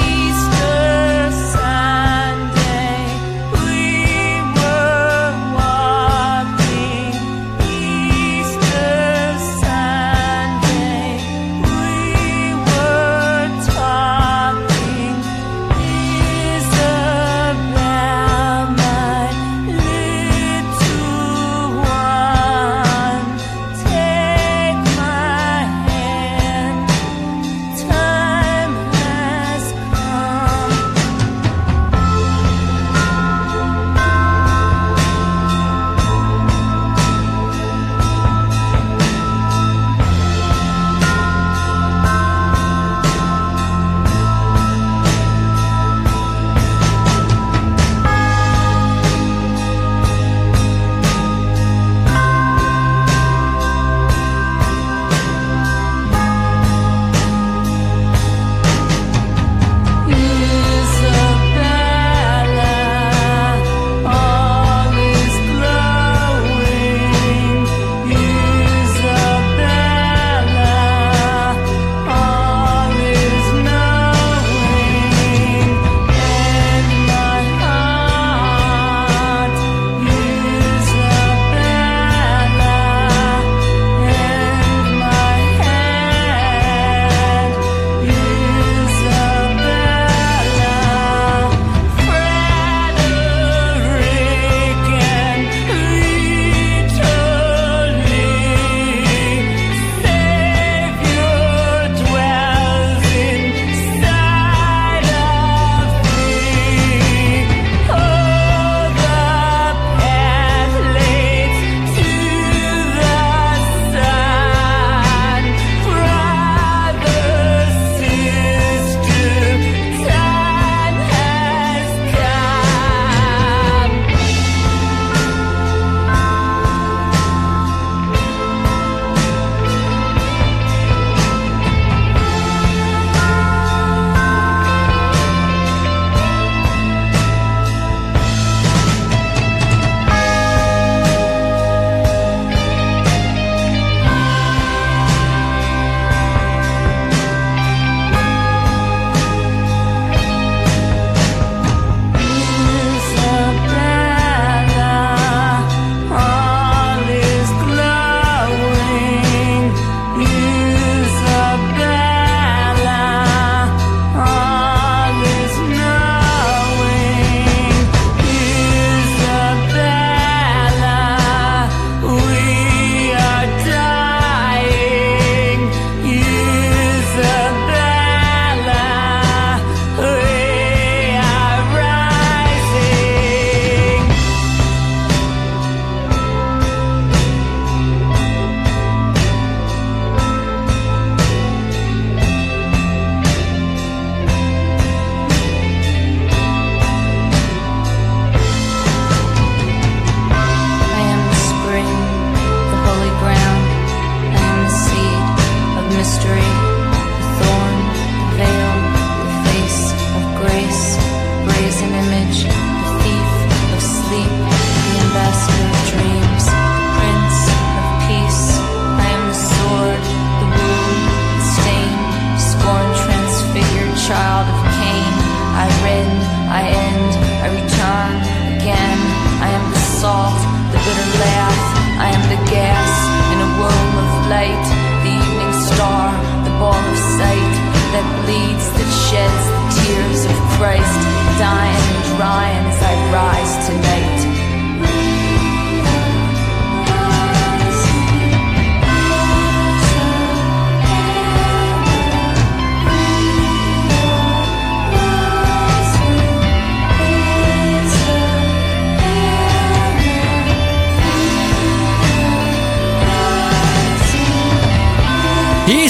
S4: The bitter laugh. I am the gas in a womb of light, the evening star, the ball of sight that bleeds, that sheds the tears of Christ, dying and drying as I rise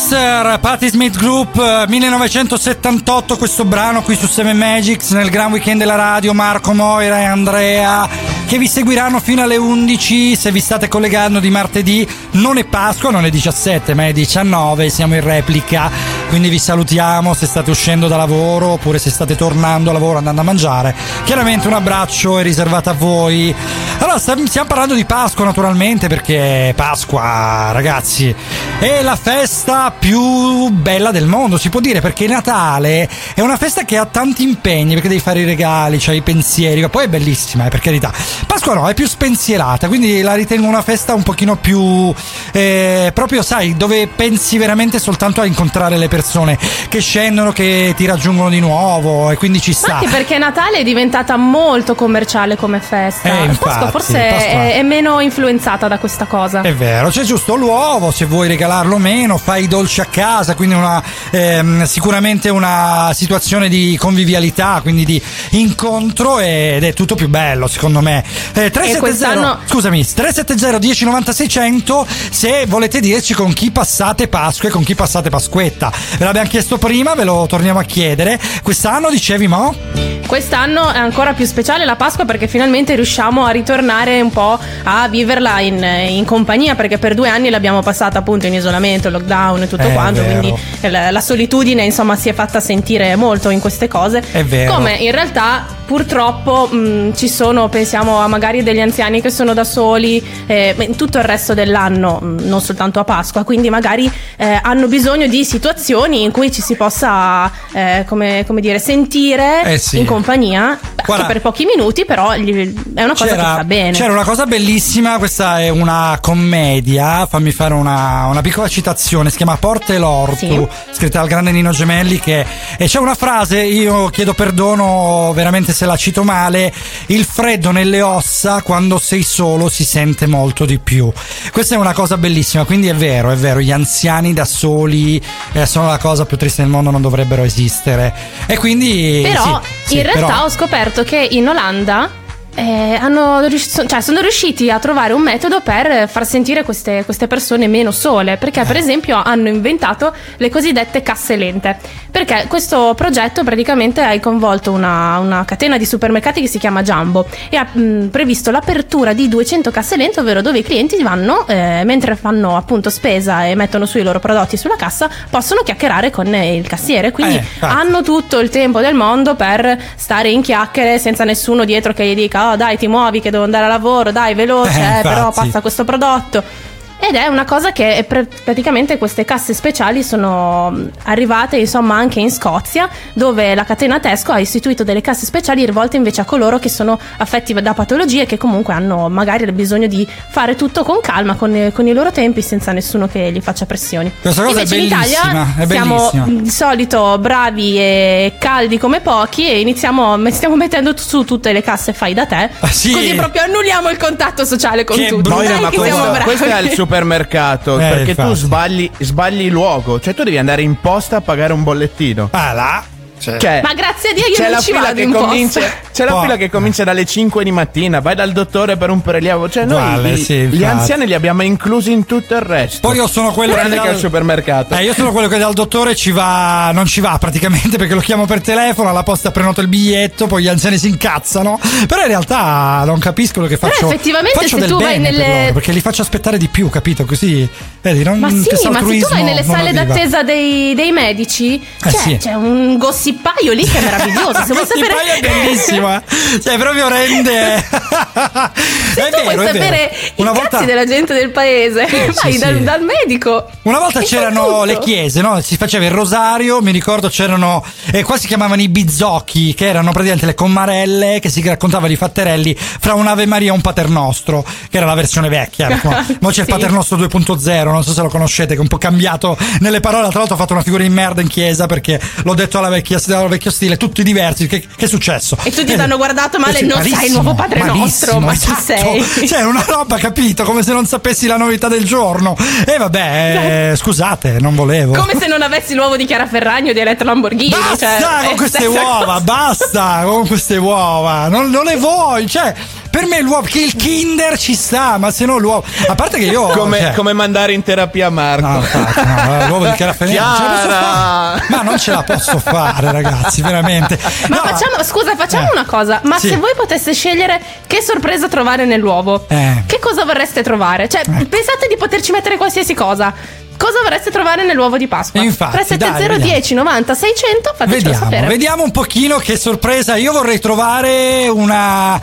S2: Easter, Patti Smith Group, eh, 1978, questo brano qui su Seven Magics nel gran weekend della radio, Marco Moira e Andrea che vi seguiranno fino alle 11 se vi state collegando di martedì, non è Pasqua, non è 17 ma è 19, siamo in replica, quindi vi salutiamo se state uscendo da lavoro oppure se state tornando a lavoro andando a mangiare, chiaramente un abbraccio è riservato a voi. Allora stiamo parlando di Pasqua naturalmente perché Pasqua ragazzi è la festa più bella del mondo, si può dire, perché Natale è una festa che ha tanti impegni, perché devi fare i regali, c'hai i pensieri, poi è bellissima, eh, per carità. Pasqua no, è più spensierata, quindi la ritengo una festa un pochino più eh, proprio, sai, dove pensi veramente soltanto a incontrare le persone che scendono, che ti raggiungono di nuovo e quindi ci sta.
S1: Anche perché Natale è diventata molto commerciale come festa.
S2: Eh, infatti,
S1: Pasqua forse
S2: Pasqua-
S1: è, è meno influenzata da questa cosa.
S2: È vero, c'è giusto l'uovo, se vuoi regalarlo meno, fai i dolci a casa, quindi una, ehm, sicuramente una situazione di convivialità, quindi di incontro ed è tutto più bello secondo me. Eh, 370,
S1: quest'anno-
S2: scusami, 370 1090 600 se volete dirci con chi passate Pasqua e con chi passate Pasquetta. Ve l'abbiamo chiesto prima, ve lo torniamo a chiedere. Quest'anno dicevi Mo?
S1: Quest'anno è ancora più speciale la Pasqua perché finalmente riusciamo a ritornare un po' a viverla in, in compagnia perché per due anni l'abbiamo passata appunto in isolamento, lockdown e tutto
S2: È
S1: quanto,
S2: vero.
S1: quindi la, la solitudine insomma si è fatta sentire molto in queste cose.
S2: È vero.
S1: Come in realtà purtroppo mh, ci sono, pensiamo a magari degli anziani che sono da soli eh, tutto il resto dell'anno, mh, non soltanto a Pasqua, quindi magari eh, hanno bisogno di situazioni in cui ci si possa, eh, come, come dire, sentire
S2: Eh sì.
S1: in compagnia,
S2: Guarda-
S1: per pochi minuti, però gli- è una cosa che fa bene.
S2: c'era una cosa bellissima, questa è una commedia, fammi fare una, una piccola citazione, si chiama Porte l'Ortu,
S1: Sì.
S2: scritta dal grande Nino Gemelli, che, e c'è una frase, io chiedo perdono veramente se la cito male, il freddo nelle ossa quando sei solo si sente molto di più. Questa è una cosa bellissima, quindi è vero, è vero, gli anziani da soli eh, sono la cosa più triste del mondo, non dovrebbero esistere. E quindi...
S1: Però
S2: sì, sì,
S1: in realtà
S2: però-
S1: ho scoperto che in Olanda eh, hanno rius- cioè, sono riusciti a trovare un metodo per far sentire queste, queste persone meno sole. Perché,
S2: Eh.
S1: per esempio, hanno inventato le cosiddette casse lente. Perché questo progetto praticamente ha coinvolto una, una catena di supermercati che si chiama Jumbo e ha mh, previsto l'apertura di 200 casse lente, ovvero dove i clienti vanno, eh, mentre fanno appunto spesa e mettono su i loro prodotti sulla cassa, possono chiacchierare con eh, il cassiere. Quindi
S2: Eh,
S1: hanno tutto il tempo del mondo per stare in chiacchiere senza nessuno dietro che gli dica oh dai ti muovi che devo andare a lavoro dai veloce
S2: Eh,
S1: eh, però passa questo prodotto ed è una cosa che è pr- praticamente queste casse speciali sono arrivate insomma anche in Scozia dove la catena Tesco ha istituito delle casse speciali rivolte invece a coloro che sono affetti da patologie che comunque hanno magari bisogno di fare tutto con calma con, con i loro tempi senza nessuno che gli faccia pressioni
S2: Questa cosa è
S1: Invece in
S2: bellissima,
S1: Italia
S2: è
S1: siamo
S2: bellissima.
S1: di solito bravi e caldi come pochi e iniziamo stiamo mettendo su tutte le casse fai da te
S2: Ah, sì.
S1: così proprio annulliamo il contatto sociale con
S2: Che
S1: tutti.
S6: Moira,
S1: Dai
S6: ma
S1: che siamo
S6: questo,
S1: bravi.
S6: questo è al supermercato
S2: Eh,
S6: perché tu
S2: infatti.
S6: sbagli, sbagli il luogo, cioè tu devi andare in posta a pagare un bollettino.
S2: Ah là, cioè,
S6: Cioè,
S1: ma grazie a Dio io
S6: c'è
S1: non
S6: la
S1: ci
S6: fila
S1: vado
S6: che
S1: in
S6: comincia, c'è la fila che comincia dalle 5 di mattina, vai dal dottore per un prelievo. Cioè, noi
S2: Uguale,
S6: i-
S2: sì,
S6: gli anziani li abbiamo inclusi in tutto il resto.
S2: Poi io sono quello che dal-
S6: che al supermercato.
S2: Eh, io sono quello che dal dottore ci va, non ci va praticamente perché lo chiamo per telefono, alla posta prenoto il biglietto, poi gli anziani si incazzano. Però in realtà non capisco quello che
S1: Però
S2: faccio.
S1: effettivamente
S2: faccio
S1: se
S2: del
S1: tu vai
S2: bene per
S1: nelle-
S2: loro, perché li faccio aspettare di più, capito? Così. Vedi, non,
S1: Ma sì, ma se tu vai nelle sale
S2: arriva.
S1: d'attesa dei, dei medici,
S2: Eh,
S1: c'è,
S2: sì.
S1: c'è un gossipaio lì che è meraviglioso. Se vuoi sapere,
S2: poi è bellissimo, eh. cioè proprio rende.
S1: se
S2: è
S1: tu vuoi
S2: vero, vero.
S1: sapere
S2: Una
S1: i
S2: volta,
S1: cazzi della gente del paese,
S2: Sì,
S1: vai
S2: sì,
S1: dal,
S2: sì.
S1: dal medico.
S2: una volta c'erano le chiese, no? Si faceva il rosario, mi ricordo c'erano, eh, qua si chiamavano i bizzocchi, che erano praticamente le commarelle che si raccontavano i fatterelli fra un Ave Maria e un Paternostro, che era la versione vecchia. Ma mo c'è il. Paternostro 2.0, non so se lo conoscete, che è un po' cambiato nelle parole. Tra l'altro ho fatto una figura di merda in chiesa perché l'ho detto alla vecchia, al vecchio stile, tutti diversi. Che, che è successo?
S1: E tutti ti
S2: Eh,
S1: hanno guardato male,
S2: eh
S1: non sai il nuovo Padre Nostro, ma ci
S2: esatto.
S1: sei.
S2: Cioè, una roba, capito? Come se non sapessi la novità del giorno. E vabbè, eh, scusate, non volevo.
S1: Come se non avessi l'uovo di Chiara Ferragno di Elettra Lamborghini.
S2: Basta
S1: cioè,
S2: con
S1: è
S2: queste uova,
S1: cosa.
S2: basta con queste uova. Non, non le vuoi, cioè. Per me l'uovo, che il Kinder ci sta, ma se no l'uovo. A parte che io.
S6: Come,
S2: cioè,
S6: come mandare in terapia Marco.
S2: No, infatti, no, eh, l'uovo di Chiara Ferragni non ce la posso
S6: Chiara!
S2: fare. Ma non ce la posso fare, ragazzi, veramente.
S1: Ma
S2: No,
S1: facciamo, scusa, facciamo
S2: eh.
S1: una cosa. Ma
S2: Sì.
S1: se voi poteste scegliere che sorpresa trovare nell'uovo,
S2: Eh.
S1: che cosa vorreste trovare? Cioè, pensate di poterci mettere qualsiasi cosa. Cosa vorreste trovare nell'uovo di Pasqua?
S2: Infatti,
S1: 370
S2: dai,
S1: 10 90 600 fatecelo
S2: Vediamo,
S1: sapere.
S2: vediamo un pochino che sorpresa. Io vorrei trovare una.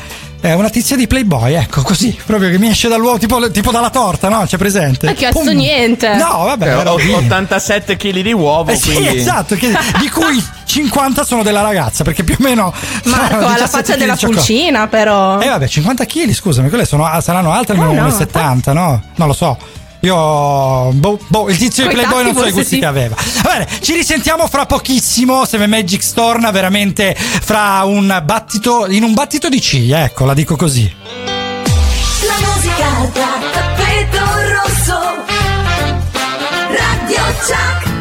S2: Eh, una tizia di Playboy, ecco così, proprio che mi esce dall'uovo, tipo, tipo dalla torta, no? C'è presente?
S1: Ma che
S2: Pum.
S1: niente.
S2: No, vabbè,
S6: Eh,
S2: era
S6: ho-
S2: lì.
S6: 87 kg di uovo,
S2: Eh sì,
S6: quindi...
S2: esatto, che- di cui 50 sono della ragazza, perché più o meno.
S1: Marco ha la
S2: 17
S1: faccia della pulcina, però.
S2: Eh vabbè, 50 kg, scusami, quelle sono, saranno alte almeno
S1: Eh, no,
S2: 1,70, no? Non lo so. Io, boh, boh, il tizio di Playboy non so i gusti
S1: sì.
S2: che aveva. Va bene, ci risentiamo fra pochissimo. Seven Magic torna veramente fra un battito, in un battito di ciglia, ecco, la dico così.
S11: La musica da tappeto rosso Radio Chuck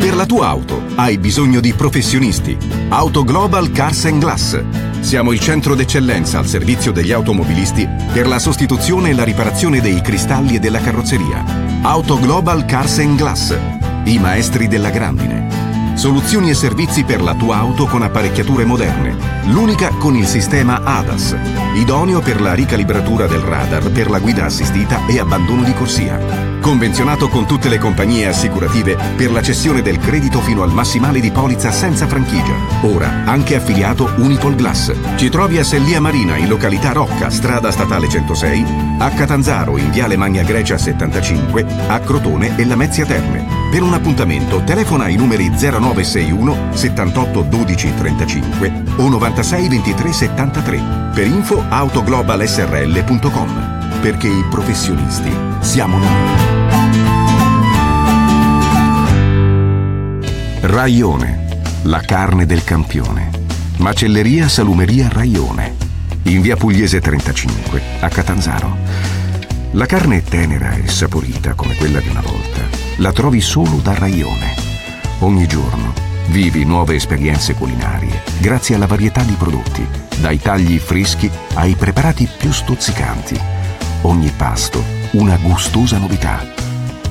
S12: Per la tua auto hai bisogno di professionisti. Auto Global Cars and Glass. Siamo il centro d'eccellenza al servizio degli automobilisti per la sostituzione e la riparazione dei cristalli e della carrozzeria. Auto Global Cars and Glass. I maestri della grandine. Soluzioni e servizi per la tua auto con apparecchiature moderne. L'unica con il sistema ADAS, idoneo per la ricalibratura del radar per la guida assistita e abbandono di corsia. Convenzionato con tutte le compagnie assicurative per la cessione del credito fino al massimale di polizza senza franchigia. Ora anche affiliato Unipol Glass. Ci trovi a Sellia Marina in località Rocca, strada statale 106, a Catanzaro in viale Magna Grecia 75, a Crotone e Lamezia Terme. Per un appuntamento telefona ai numeri 0961 78 12 35 o 96 23 73. Per info autoglobalsrl.com. Perché i professionisti siamo noi. Raione, la carne del campione. Macelleria Salumeria Raione, in via Pugliese 35, a Catanzaro. La carne è tenera e saporita come quella di una volta. La trovi solo da Raione. Ogni giorno vivi nuove esperienze culinarie grazie alla varietà di prodotti, dai tagli freschi ai preparati più stuzzicanti. Ogni pasto una gustosa novità.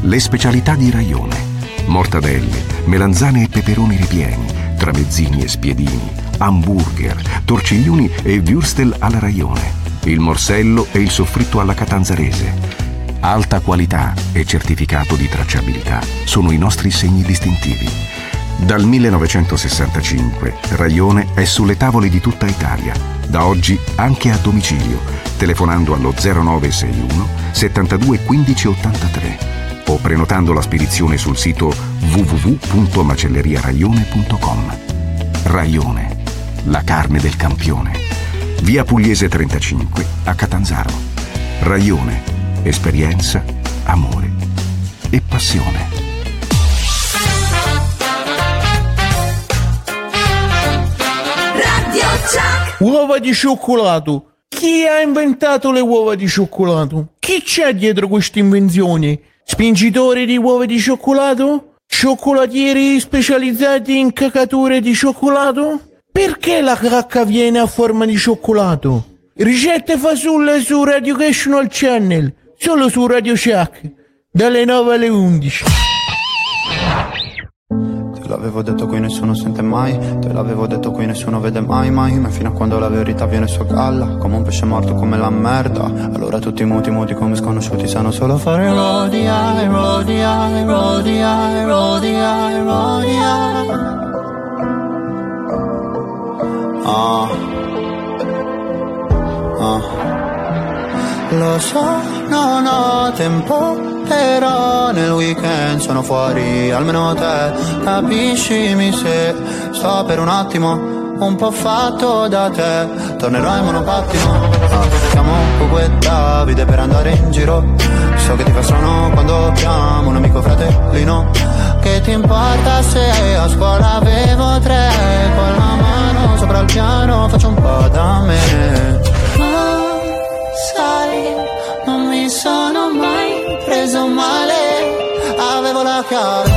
S12: Le specialità di Raione. Mortadelle, melanzane e peperoni ripieni, tramezzini e spiedini, hamburger, torciglioni e würstel alla Raione, il morsello e il soffritto alla catanzarese. Alta qualità e certificato di tracciabilità sono i nostri segni distintivi. Dal 1965 Raione è sulle tavole di tutta Italia, da oggi anche a domicilio, telefonando allo 0961 72 15 83 o prenotando la spedizione sul sito www.macelleriaraione.com. Raione, la carne del campione. Via Pugliese 35 a Catanzaro. Raione, esperienza, amore e passione.
S10: Uova di cioccolato. Chi ha inventato le uova di cioccolato? Chi c'è dietro questa invenzione? Spingitori di uova di cioccolato? Cioccolatieri specializzati in cacature di cioccolato? Perché la cacca viene a forma di cioccolato? Ricette fasulle su Radio Educational Channel, solo su Radio Shack, dalle 9 alle 11.
S13: L'avevo detto qui nessuno sente mai Te l'avevo detto qui nessuno vede mai mai Ma fino a quando la verità viene su galla Come un pesce morto come la merda Allora tutti muti muti come sconosciuti Sanno solo fare Rodi ai, rodi ai, rodi ai, rodi ai, rodi ai. Ah. Ah. Lo so, non ho tempo però nel weekend sono fuori, almeno te. Capiscimi se sto per un attimo un po' fatto da te, tornerò in monopattino, chiamo Ugo e Davide per andare in giro, so che ti fa strano quando chiamo un amico fratellino, che ti importa se a scuola avevo tre, con la mano sopra il piano faccio un po' da me. Ma sai, non mi sono mai preso male, avevo la chiave.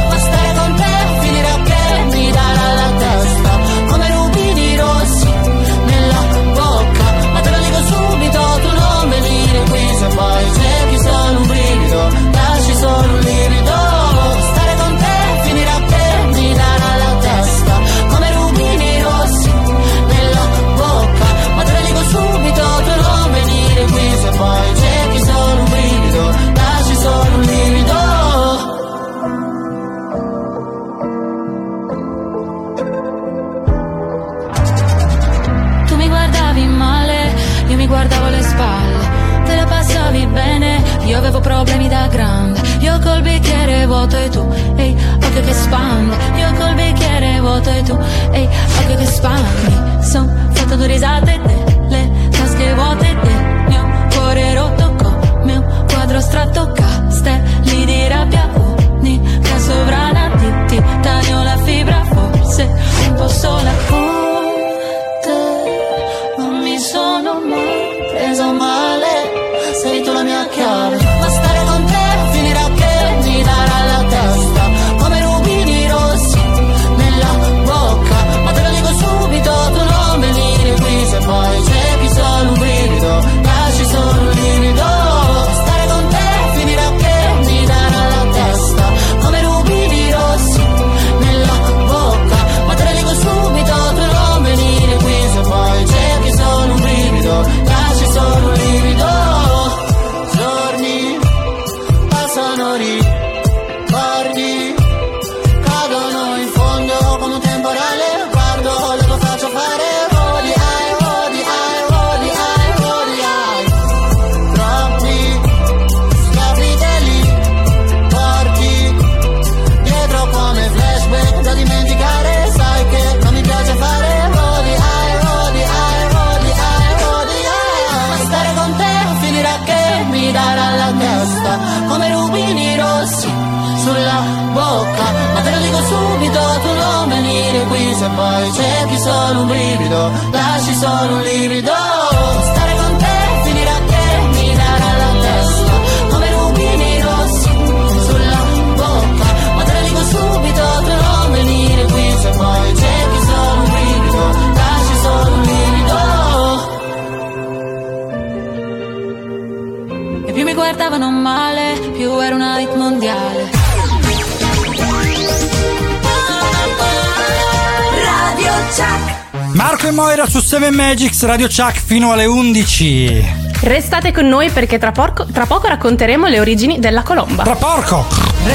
S11: Radio Chuck
S2: fino alle 11.
S1: Restate con noi perché tra, porco- tra poco racconteremo le origini della colomba.
S2: Tra porco!
S9: E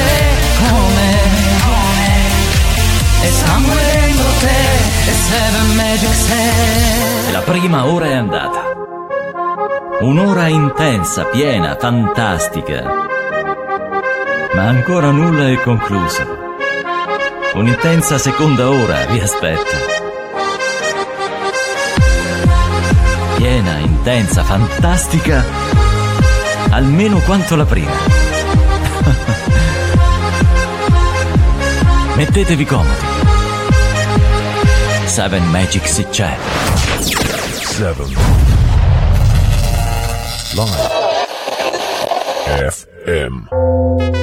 S9: e.
S3: La prima ora è andata. Un'ora intensa, piena, fantastica. Ma ancora nulla è concluso. Un'intensa seconda ora vi aspetta. Intensa, fantastica, almeno quanto la prima. Mettetevi comodi. Seven Magics c'è.
S14: Seven. Live. FM.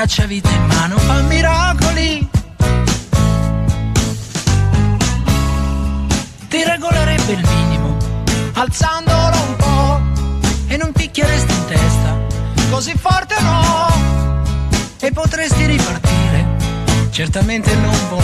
S15: Cacciavite in mano, fa miracoli. Ti regolerebbe il minimo, alzandolo un po' e non picchieresti in testa, così forte no. E potresti ripartire, certamente non volare,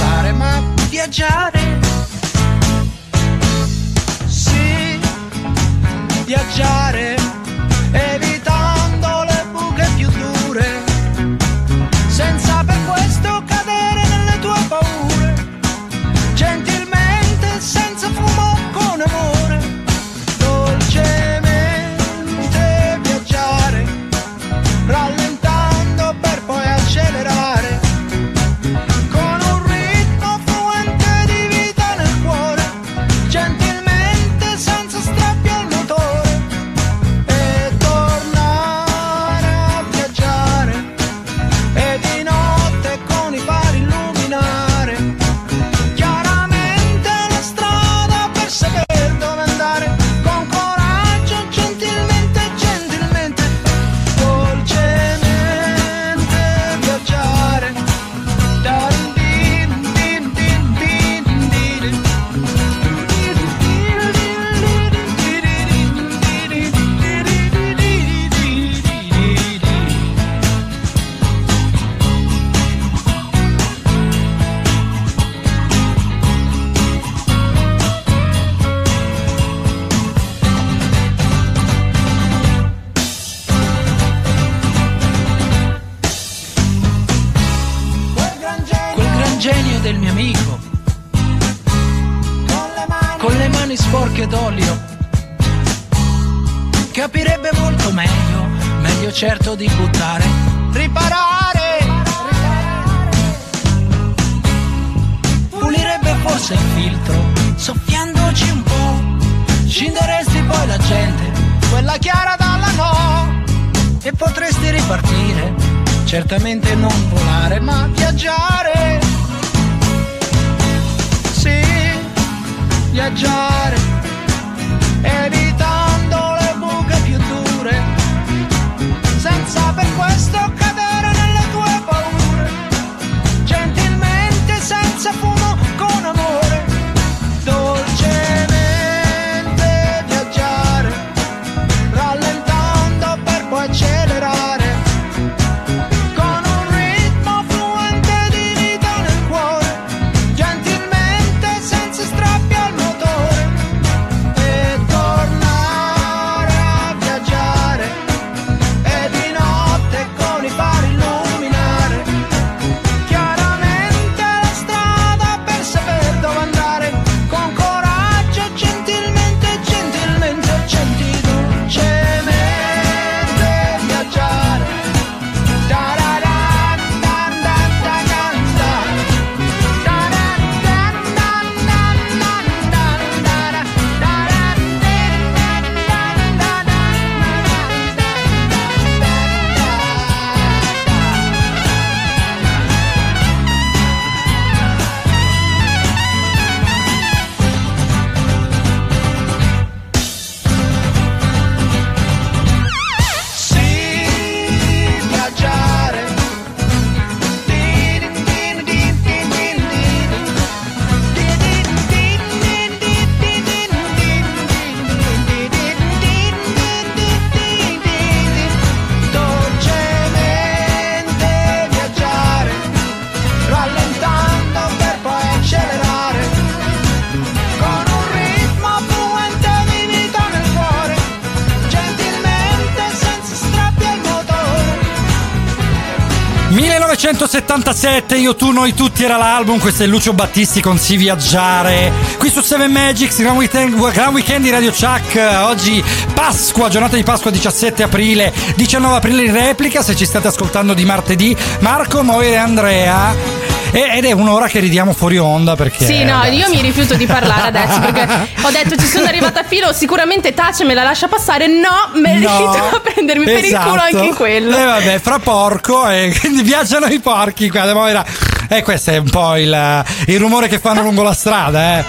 S2: 1977, io, tu, noi tutti era l'album, questo è Lucio Battisti con Si Viaggiare. Qui su 7 Magics, Grand Weekend, Grand Weekend di Radio Chuck. Oggi Pasqua, giornata di Pasqua 17 aprile, 19 aprile in replica, se ci state ascoltando di martedì. Marco, Moira e Andrea. Ed è un'ora che ridiamo fuori onda perché...
S1: Sì, no, io mi rifiuto di parlare adesso perché ho detto ci sono arrivata a filo, sicuramente Tace me la lascia passare, no, merito a prendermi per il culo anche in quello.
S2: E vabbè, fra porco, e quindi viaggiano i porchi qua. Moira. E questo è un po' il, il rumore che fanno lungo la strada, eh.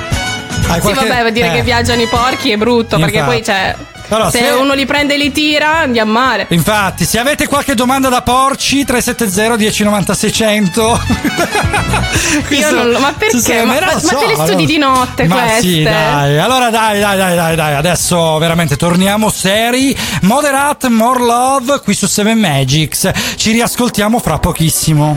S2: Hai
S1: Sì,
S2: qualche-
S1: vabbè, dire
S2: eh.
S1: che viaggiano i porchi è brutto, perché
S2: Infatti.
S1: poi, cioè,
S2: Allora,
S1: se,
S2: se-
S1: uno li prende e li tira, andiamo male.
S2: Infatti, se avete qualche domanda da porci, 370 1090 600.
S1: Io non lo- ma perché? Ma- ma- ma te le studi di notte
S2: ma
S1: queste?
S2: sì, dai. Allora dai, dai, dai, dai, dai. Adesso veramente torniamo seri. Moderate, more love qui su 7 Magics. Ci riascoltiamo fra pochissimo.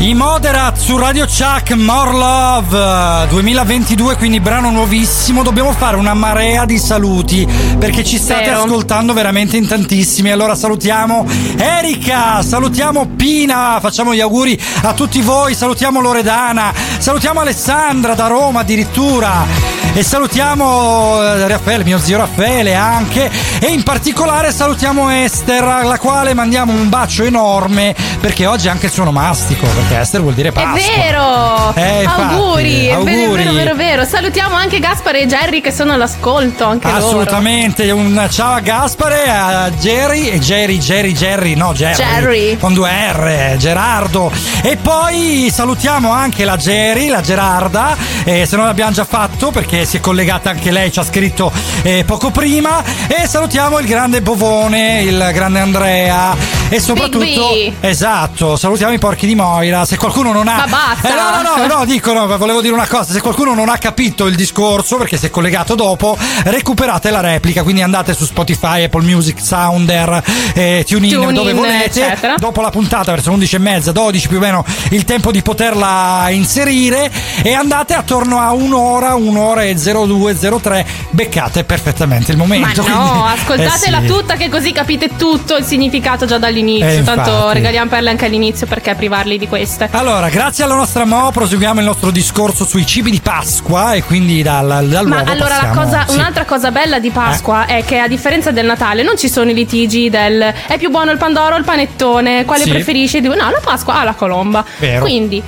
S2: I Moderat su Radio Chuck More Love 2022, quindi brano nuovissimo. Dobbiamo fare una marea di saluti perché ci state
S1: Vero.
S2: ascoltando veramente in tantissimi. Allora salutiamo Erika, salutiamo Pina, facciamo gli auguri a tutti voi, salutiamo Loredana, salutiamo Alessandra da Roma addirittura. E salutiamo eh, Raffaele, mio zio Raffaele anche. E in particolare salutiamo Esther, alla quale mandiamo un bacio enorme perché oggi è anche il suo onomastico. Perché Esther vuol dire
S1: È
S2: Pasqua.
S1: vero!
S2: Eh, infatti,
S1: auguri, è vero, è
S2: auguri.
S1: vero, vero, vero. Salutiamo anche Gaspare e Jerry che sono all'ascolto, anche loro.
S2: Assolutamente, un ciao a Gaspare, a Jerry, e Jerry, Jerry, Jerry, no Jerry,
S1: Jerry.
S2: con due R, Gerardo. E poi salutiamo anche la Jerry, la Gerarda, eh, se non l'abbiamo già fatto perché si è collegata anche lei, ci ha scritto eh, poco prima. E salutiamo il grande Bovone, il grande Andrea e soprattutto... Esatto, salutiamo i porchi di Moira. Se qualcuno non ha...
S1: Ma basta.
S2: Eh, no, no, no, no, dico, no, volevo dire una cosa, se qualcuno non ha capito il discorso perché si è collegato dopo, recuperate la replica, quindi andate su Spotify, Apple Music, Sounder, eh, TuneIn,
S1: TuneIn,
S2: dove volete,
S1: eccetera.
S2: dopo la puntata verso 11 e mezza, 12 più o meno il tempo di poterla inserire e andate attorno a un'ora, un'ora e 02, 03, beccate perfettamente il
S1: Ma
S2: momento.
S1: no,
S2: quindi-
S1: ascoltatela
S2: eh sì.
S1: tutta che così capite tutto il significato già dall'inizio.
S2: Eh,
S1: Tanto
S2: infatti.
S1: regaliamo perle anche all'inizio perché privarli di queste.
S2: Allora, grazie alla nostra Mo proseguiamo il nostro discorso sui cibi di Pasqua e quindi dal, dall'uovo
S1: Ma allora
S2: passiamo-
S1: cosa,
S2: sì. Eh.
S1: un'altra cosa bella di Pasqua è che a differenza del Natale non ci sono i litigi del è più buono il pandoro o il panettone, quale
S2: Sì.
S1: preferisci? No, la Pasqua ha la colomba.
S2: Vero.
S1: Quindi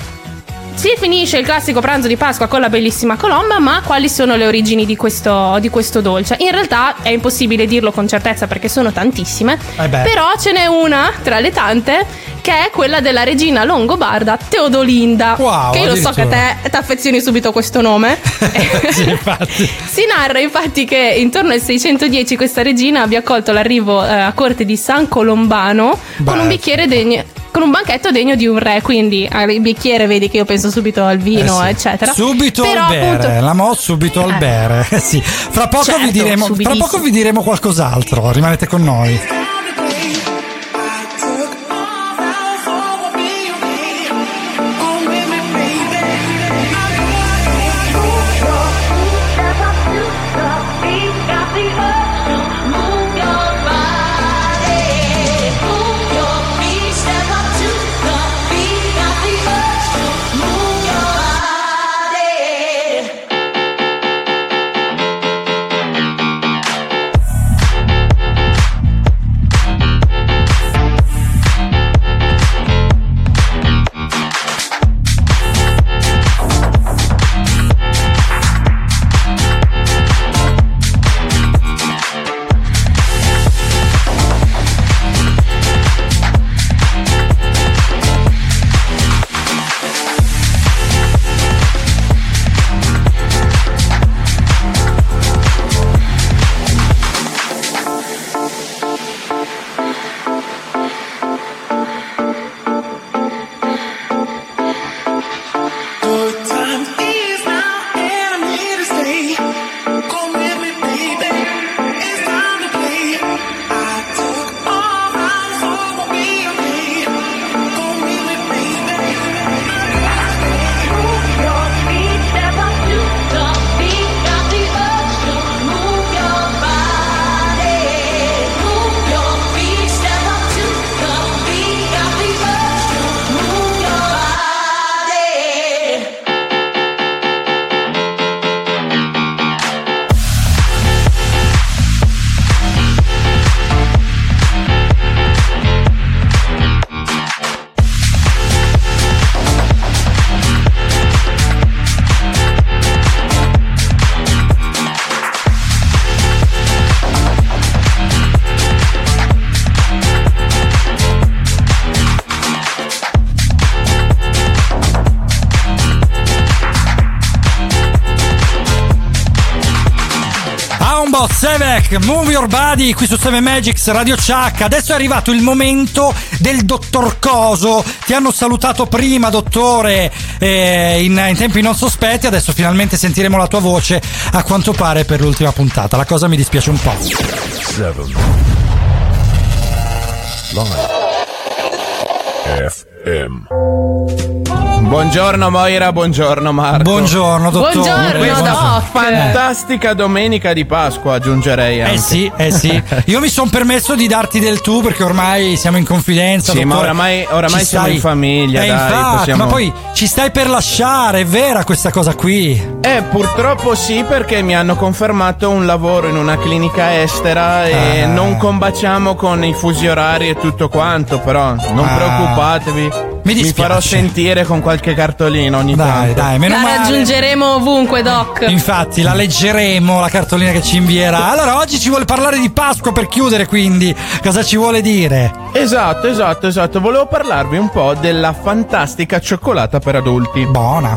S1: si finisce il classico pranzo di Pasqua con la bellissima colomba, ma quali sono le origini di questo, di questo dolce? In realtà è impossibile dirlo con certezza perché sono tantissime,
S2: Eh
S1: però ce n'è una tra le tante che è quella della regina longobarda Teodolinda.
S2: Wow,
S1: che io lo so che te ti affezioni subito a questo nome.
S2: Sì.
S1: Si narra infatti che intorno al 610 questa regina abbia accolto l'arrivo eh, a corte di San Colombano con
S2: Beh.
S1: un bicchiere degno. Con un banchetto degno di un re, quindi al bicchiere vedi che io penso subito al vino,
S2: Eh sì.
S1: eccetera.
S2: Subito
S1: Però,
S2: al bere,
S1: appunto,
S2: la mo subito al
S1: Eh.
S2: bere. Eh sì. Fra poco,
S1: Certo,
S2: vi diremo, fra poco vi diremo qualcos'altro, rimanete con noi. Sevek, Move Your Body qui su 7 Magics Radio Chuck. Adesso è arrivato il momento del dottor Coso. Ti hanno salutato prima, dottore, eh, in, in tempi non sospetti. Adesso finalmente sentiremo la tua voce, a quanto pare, per l'ultima puntata. La cosa mi dispiace un po'.
S14: Seven. Live. FM.
S6: Buongiorno Moira, buongiorno Marco.
S2: Buongiorno, dottore.
S1: Buongiorno,
S6: Questa
S1: Doc.
S6: fantastica domenica di Pasqua, aggiungerei anche.
S2: Eh sì, eh sì. Io mi sono permesso di darti del tu perché ormai siamo in confidenza.
S6: Sì, ma
S2: dottore.
S6: oramai- oramai
S2: Ci
S6: siamo
S2: stai-
S6: in famiglia,
S2: Eh,
S6: dai,
S2: infatti,
S6: possiamo-
S2: ma poi ci stai per lasciare, è vera questa cosa qui.
S6: Eh, purtroppo sì, perché mi hanno confermato un lavoro in una clinica estera e
S2: Ah.
S6: non combaciamo con i fusi orari e tutto quanto, però non
S2: Ah.
S6: preoccupatevi.
S2: Mi dispiace.
S6: farò sentire con qualche cartolina ogni
S2: Dai,
S6: tanto.
S2: dai, meno
S1: La
S2: male.
S1: raggiungeremo ovunque, Doc.
S2: Infatti, la leggeremo la cartolina che ci invierà. Allora, oggi ci vuole parlare di Pasqua per chiudere, quindi cosa ci vuole dire?
S6: Esatto, esatto, esatto. Volevo parlarvi un po' della fantastica cioccolata per adulti.
S2: Buona.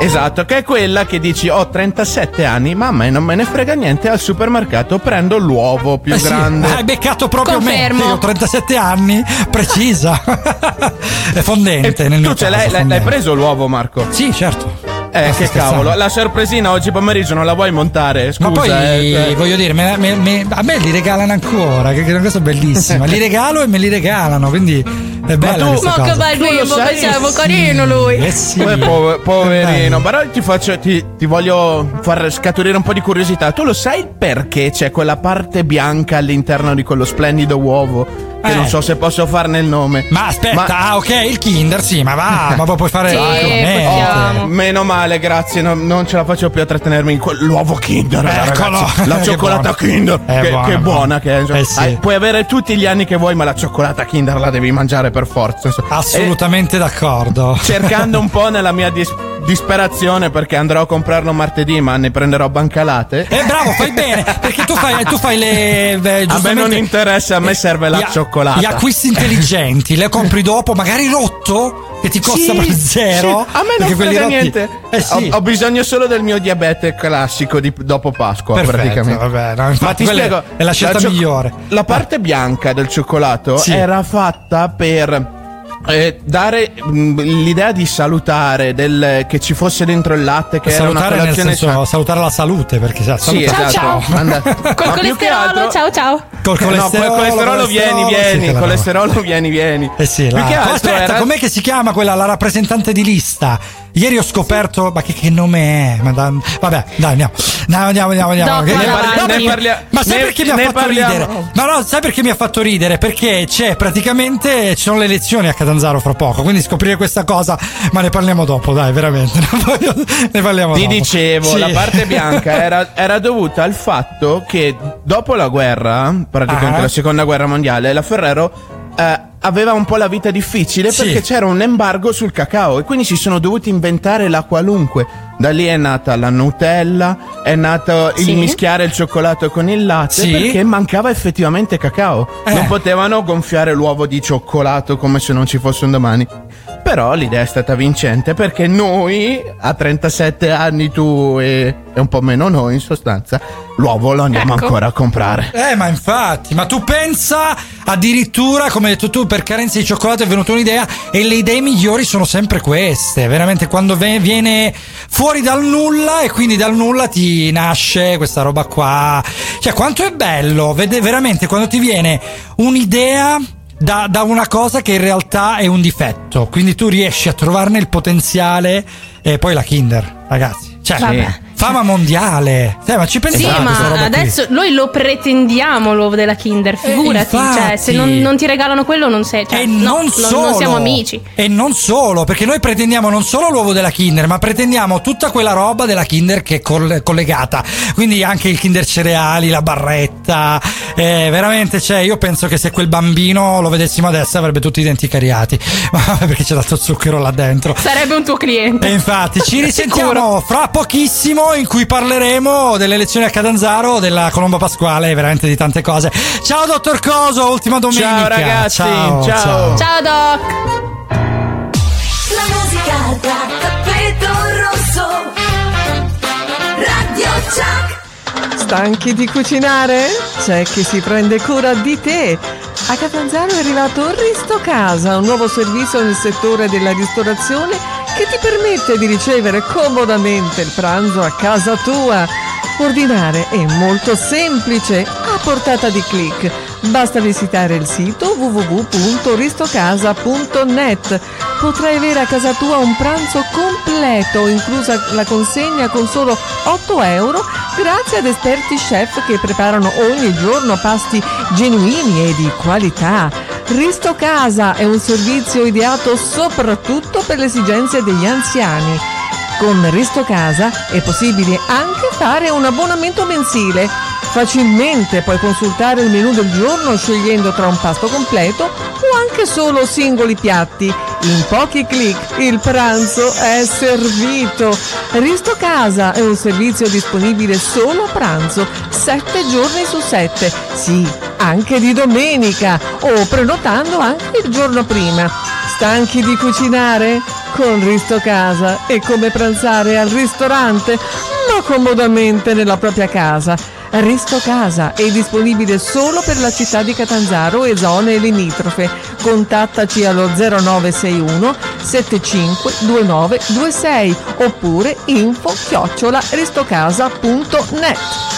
S6: Esatto, che è quella che dici ho 37 anni, mamma e non me ne frega niente, al supermercato prendo l'uovo più
S2: Eh sì,
S6: grande.
S2: hai beccato proprio
S1: Confermo.
S2: me. Io ho 37 anni, precisa. è fondente nel mio
S6: Tu ce l'hai, l'hai- preso l'uovo, Marco?
S2: Sì, certo.
S6: Eh,
S2: Ma
S6: che
S2: scherzando?
S6: cavolo, la sorpresina oggi pomeriggio non la vuoi montare? Scusa,
S2: Ma poi
S6: eh, cioè-
S2: voglio dire, me- me- me- a me li regalano ancora, che che è una cosa bellissima. li regalo e me li regalano, quindi è questa
S1: Ma che
S6: Tu lo
S1: bimbo
S6: sai?
S1: che siamo, carino lui.
S2: Eh sì.
S6: Eh, po- poverino,
S2: Dai.
S6: però ti faccio, ti, ti voglio far scaturire un po' di curiosità. Tu lo sai perché c'è quella parte bianca all'interno di quello splendido uovo? Che
S2: Eh.
S6: non so se posso farne il nome.
S2: Ma aspetta,
S6: Ma-
S2: ah, ok, il Kinder, sì, ma va, ma poi puoi fare
S1: Sì, possiamo.
S6: Meno male, grazie, non, non ce la faccio più a trattenermi in quell'uovo Kinder.
S2: Eccolo.
S6: ragazzi. La cioccolata. Kinder. Che,
S2: buona,
S6: che
S2: buona.
S6: buona che è.
S2: Eh sì.
S6: Hai- puoi avere tutti gli anni che vuoi, ma la cioccolata Kinder la devi mangiare per forza. insomma.
S2: Assolutamente d'accordo.
S6: E cercando un po' nella mia dis- disperazione perché andrò a comprarlo martedì, ma ne prenderò bancalate.
S2: Eh, bravo, fai bene, perché tu fai, tu fai le. eh,
S6: A me non interessa, a me serve la
S2: gli
S6: cioccolata.
S2: Gli acquisti intelligenti, le compri dopo, magari rotto, che ti costa
S6: Sì,
S2: proprio zero.
S6: sì, a me non frega
S2: rotti-
S6: niente.
S2: Eh sì.
S6: ho, ho bisogno solo del mio diabete classico di, dopo Pasqua,
S2: Perfetto,
S6: praticamente.
S2: vabbè, no,
S6: Ma ti spiego,
S2: è la scelta
S6: cio-
S2: migliore.
S6: La parte bianca del cioccolato era fatta per eh, dare mh, l'idea di salutare, del, che ci fosse dentro il latte, che era una
S2: salutare nel
S6: colazione
S2: senso
S6: sana.
S2: salutare la salute perché sa,
S6: Sì, esatto.
S1: ciao.
S6: Manda-
S1: Col colesterolo,
S6: altro-
S1: ciao ciao.
S2: Col
S6: No,
S2: colesterolo,
S6: col colesterolo vieni,
S2: sì,
S6: vieni,
S2: quella
S6: colesterolo vieni, vieni.
S2: Eh sì, la...
S6: che altro
S2: aspetta,
S6: era-
S2: com'è che si chiama quella, la rappresentante di lista? Ieri ho scoperto, ma che, che nome è? Ma da- vabbè, dai, andiamo. No, andiamo, andiamo, andiamo.
S1: Dopo
S2: no,
S1: parli-
S6: ne parlia-
S2: ma sai
S6: ne-
S2: perché mi ha fatto
S6: parliamo.
S2: ridere? Ma no, sai perché mi ha fatto ridere? Perché c'è praticamente, ci sono le elezioni a Catanzaro fra poco, quindi scoprire questa cosa, ma ne parliamo dopo, dai, veramente. Ne parliamo
S6: Ti
S2: dopo.
S6: dicevo,
S2: Sì.
S6: la parte bianca era, era dovuta al fatto che dopo la guerra, praticamente
S2: Ah.
S6: la seconda guerra mondiale, la Ferrero eh, aveva un po' la vita difficile
S2: Sì.
S6: perché c'era un embargo sul cacao e quindi si sono dovuti inventare la qualunque. Da lì è nata la Nutella, è nato il
S1: Sì.
S6: mischiare il cioccolato con il latte
S2: Sì.
S6: perché mancava effettivamente cacao.
S2: Eh.
S6: Non potevano gonfiare l'uovo di cioccolato come se non ci fosse un domani. Però l'idea è stata vincente perché noi, a 37 anni tu e, e un po' meno noi in sostanza, l'uovo lo andiamo
S1: Ecco.
S6: ancora a comprare.
S2: Eh, ma infatti, ma tu pensa addirittura, come hai detto tu, per carenza di cioccolato è venuta un'idea e le idee migliori sono sempre queste. Veramente quando ve- viene fuori dal nulla e quindi dal nulla ti nasce questa roba qua. Cioè, quanto è bello, vede- veramente, quando ti viene un'idea da, da una cosa che in realtà è un difetto. Quindi tu riesci a trovarne il potenziale e poi la Kinder, ragazzi. Cioè,
S1: Vabbè.
S2: Fama mondiale. Eh, ma ci
S1: Sì,
S2: a questa
S1: ma
S2: roba qui?
S1: adesso noi lo pretendiamo l'uovo della Kinder, figurati.
S2: infatti.
S1: cioè, se non, non ti regalano quello, non sei. Cioè,
S2: e
S1: no,
S2: non solo
S1: non siamo amici.
S2: e non solo perché noi pretendiamo non solo l'uovo della Kinder ma pretendiamo tutta quella roba della Kinder che è col- collegata quindi anche il Kinder cereali la barretta eh, veramente cioè io penso che se quel bambino lo vedessimo adesso avrebbe tutti i denti cariati perché c'è tanto zucchero là dentro
S1: Sarebbe un tuo cliente.
S2: e infatti ci risentiamo fra pochissimo in cui parleremo delle elezioni a Catanzaro, della colomba pasquale veramente di tante cose. Ciao dottor Coso, ultima domenica.
S6: Ciao, ragazzi,
S2: ciao.
S6: ciao.
S1: Ciao Doc.
S11: La musica da tappeto rosso. Radio Chuck.
S16: Stanchi di cucinare? C'è chi si prende cura di te. A Catanzaro è arrivato Risto Casa, un nuovo servizio nel settore della ristorazione che ti permette di ricevere comodamente il pranzo a casa tua. Ordinare è molto semplice, a portata di clic. Basta visitare il sito www.ristocasa.net. Potrai avere a casa tua un pranzo completo, inclusa la consegna con solo 8 euro, grazie ad esperti chef che preparano ogni giorno pasti genuini e di qualità. Risto Casa è un servizio ideato soprattutto per le esigenze degli anziani. Con Risto Casa è possibile anche fare un abbonamento mensile. Facilmente puoi consultare il menù del giorno scegliendo tra un pasto completo o anche solo singoli piatti. In pochi clic il pranzo è servito. Risto Casa è un servizio disponibile solo a pranzo, 7 giorni su 7. Sì, anche di domenica o prenotando anche il giorno prima. Stanchi di cucinare? Con Risto Casa è come pranzare al ristorante, ma comodamente nella propria casa. Risto Casa è disponibile solo per la città di Catanzaro e zone limitrofe. Contattaci allo 0961 75 29 26 oppure info chiocciola ristocasa.net.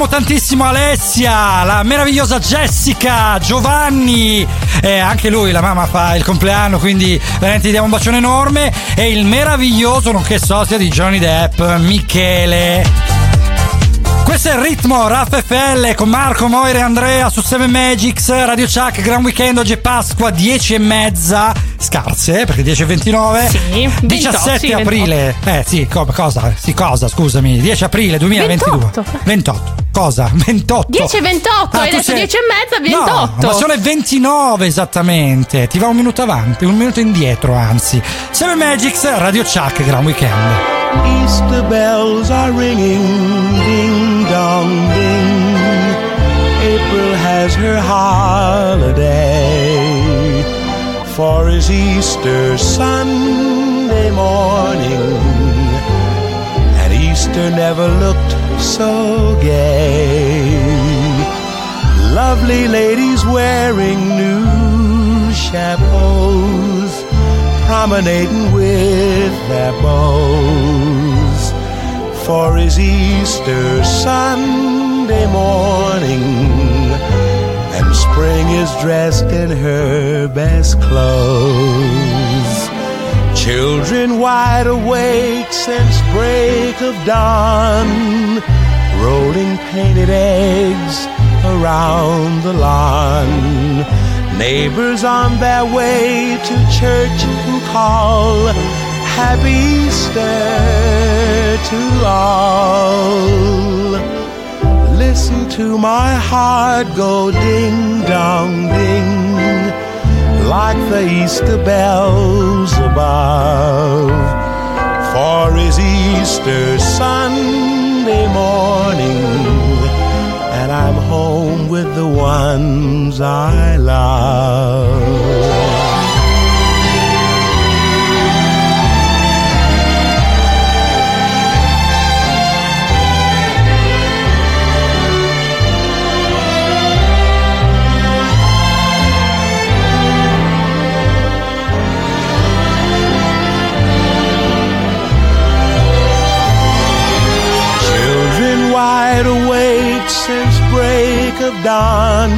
S2: baciamo tantissimo Alessia, la meravigliosa Jessica, Giovanni, e anche lui, la mamma fa il compleanno, quindi veramente gli diamo un bacione enorme, e il meraviglioso, nonché sosia di Johnny Depp, Michele. Questo è il ritmo Raff FL con Marco, Moira e Andrea su 7 Magics, Radio Chuck, Gran Weekend, oggi è Pasqua, 10 e mezza, scarse, eh, perché 10 e 29.
S1: Sì,
S2: 17
S1: sì,
S2: aprile. Eh sì, co- cosa? Sì, cosa, scusami. 10 aprile 2022.
S1: 28.
S2: 28. Cosa? 28.
S1: 10 e 28,
S2: Ah,
S1: hai detto
S2: sei-
S1: 10 e mezza, 28.
S2: No, ma sono le 29 esattamente. Ti va un minuto avanti, un minuto indietro, anzi. 7 Magics, Radio Chuck, Gran Weekend.
S9: Easter bells are ringing, ding dong ding. April has her holiday, for his Easter Sunday morning, and Easter never looked so gay. Lovely ladies wearing new chapeaus promenading with their bows. for his Easter Sunday morning. And spring is dressed in her best clothes. Children wide awake since break of dawn, rolling painted eggs around the lawn. Neighbors on their way to church who call Happy Easter to all. Listen to my heart go ding dong ding like the Easter bells above. For is Easter Sunday morning, and I'm home with the ones I love. Wide awake since break of dawn,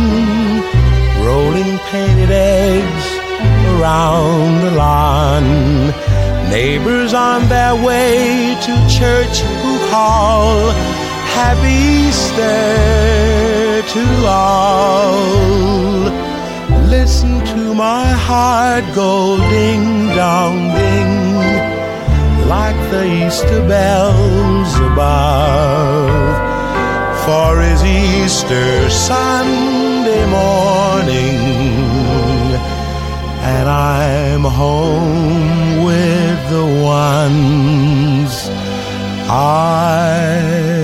S9: rolling painted eggs around the lawn. Neighbors on their way to church who call Happy Easter to all. Listen to my heart go ding dong ding like the Easter bells above. For is Easter Sunday morning, and I'm home with the ones I.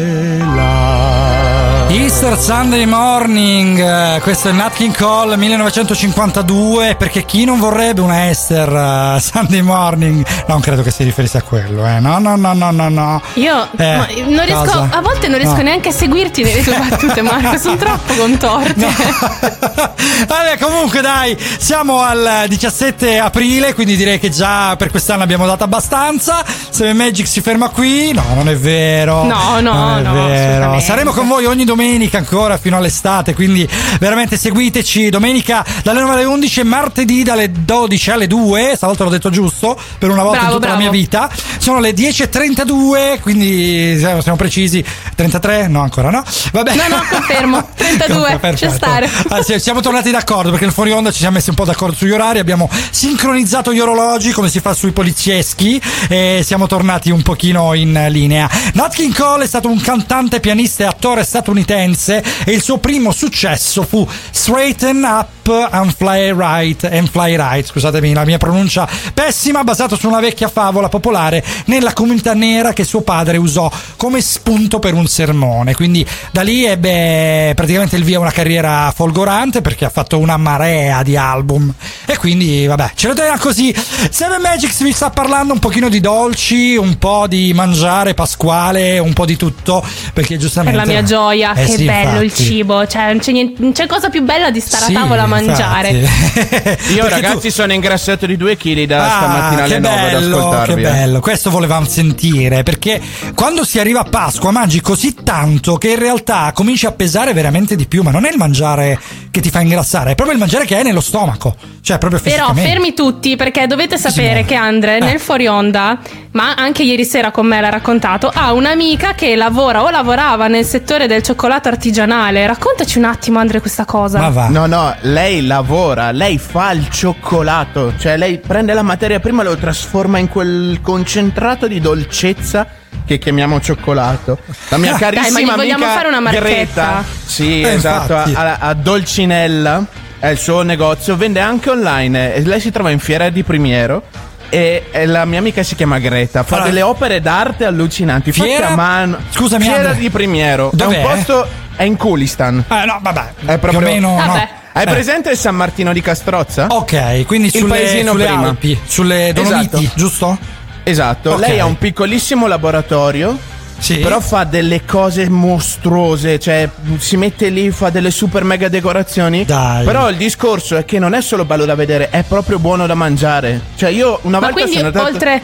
S2: Easter Sunday Morning, eh, questo è Nat King Cole 1952, perché chi non vorrebbe una Esther eh, Sunday Morning? Non credo che si riferisse a quello, eh. No, no, no, no, no, no.
S1: Io
S2: Eh,
S1: non riesco,
S2: cosa?
S1: a volte non riesco
S2: No.
S1: neanche a seguirti nelle tue battute, Marco. Sono troppo contorte.
S2: Vabbè, comunque dai, siamo al 17 aprile, quindi direi che già per quest'anno abbiamo dato abbastanza. Seven Magic si ferma qui. No, non è vero.
S1: No, no, no,
S2: vero. Saremo con voi ogni domenica ancora fino all'estate, quindi veramente seguiteci. Domenica dalle 9 alle 11 e martedì dalle 12 alle 2. Stavolta l'ho detto giusto per una volta
S1: Bravo,
S2: in tutta
S1: bravo.
S2: la mia vita. Sono le 10.32, quindi siamo precisi. 33? No, ancora no. Vabbè.
S1: No, no, confermo. 32,
S2: Perfetto.
S1: c'è stare.
S2: Ah, sì, siamo tornati d'accordo perché nel fuori onda ci siamo messi un po' d'accordo sugli orari, abbiamo sincronizzato gli orologi come si fa sui polizieschi e siamo tornati un pochino in linea. Nat King Cole è stato un cantante, pianista e attore statunitense e il suo primo successo fu Straighten Up and Fly Right, and Fly Right, scusatemi la mia pronuncia pessima, basato su una vecchia favola popolare nella comunità nera che suo padre usò come spunto per un sermone. Quindi da lì ebbe praticamente il via una carriera folgorante perché ha fatto una marea di album e quindi vabbè ce lo teniamo così Seven Magics vi sta parlando un pochino di dolci un po' di mangiare pasquale un po' di tutto perché
S1: Per
S2: giustamente
S1: la mia gioia,
S2: Eh
S1: che
S2: sì,
S1: bello il
S2: infatti.
S1: cibo. Cioè, non c'è, niente- non c'è cosa più bella di stare
S2: Sì,
S1: a tavola a mangiare.
S2: Infatti.
S6: Io
S2: Perché
S6: ragazzi sono ingrassato di 2 kg da
S2: Ah,
S6: stamattina alle
S2: che
S6: 9 ad ascoltarvi.
S2: che
S6: eh.
S2: bello, questo volevamo sentire perché quando si arriva a Pasqua mangi così tanto che in realtà cominci a pesare veramente di più, ma non è il mangiare che ti fa ingrassare, è proprio il mangiare che hai nello stomaco, cioè proprio
S1: Però fermi tutti perché dovete sapere che Andre
S2: Eh.
S1: nel fuori onda, ma anche ieri sera con me l'ha raccontato, ha un'amica che lavora o lavorava nel settore del cioccolato artigianale. Raccontaci un attimo Andre questa cosa.
S6: No, no, lei lavora, lei fa il cioccolato, cioè lei prende la materia prima e lo trasforma in quel concentrato di dolcezza che chiamiamo cioccolato. La mia
S1: Dai,
S6: carissima
S1: vogliamo
S6: amica
S1: fare una marchetta?
S6: Greta, sì,
S2: Eh,
S6: esatto, a, a- Dolcinella è il suo negozio, vende anche online e lei si trova in Fiera di Primiero. E, e la mia amica si chiama Greta, fa
S2: Allora-
S6: delle opere d'arte allucinanti,
S2: Fiera-
S6: a mano.
S2: Scusami,
S6: Fiera di Primiero,
S2: Dov'è?
S6: è un posto è in Kulistan.
S2: Eh, no, vabbè,
S6: È proprio
S2: più o meno no.
S6: Hai
S2: Eh.
S6: presente il San Martino di Castrozza?
S2: Ok, quindi
S6: Il
S2: sulle,
S6: paesino
S2: sulle
S6: prima.
S2: Alpi, sulle Dolomiti,
S6: Esatto.
S2: giusto?
S6: Esatto,
S2: Ok.
S6: lei ha un piccolissimo laboratorio.
S2: Sì.
S6: Però fa delle cose mostruose, cioè si mette lì, fa delle super mega decorazioni.
S2: Dai.
S6: Però il discorso è che non è solo bello da vedere, è proprio buono da mangiare. Cioè io una
S1: Ma
S6: volta
S1: quindi
S6: sono andato
S1: oltre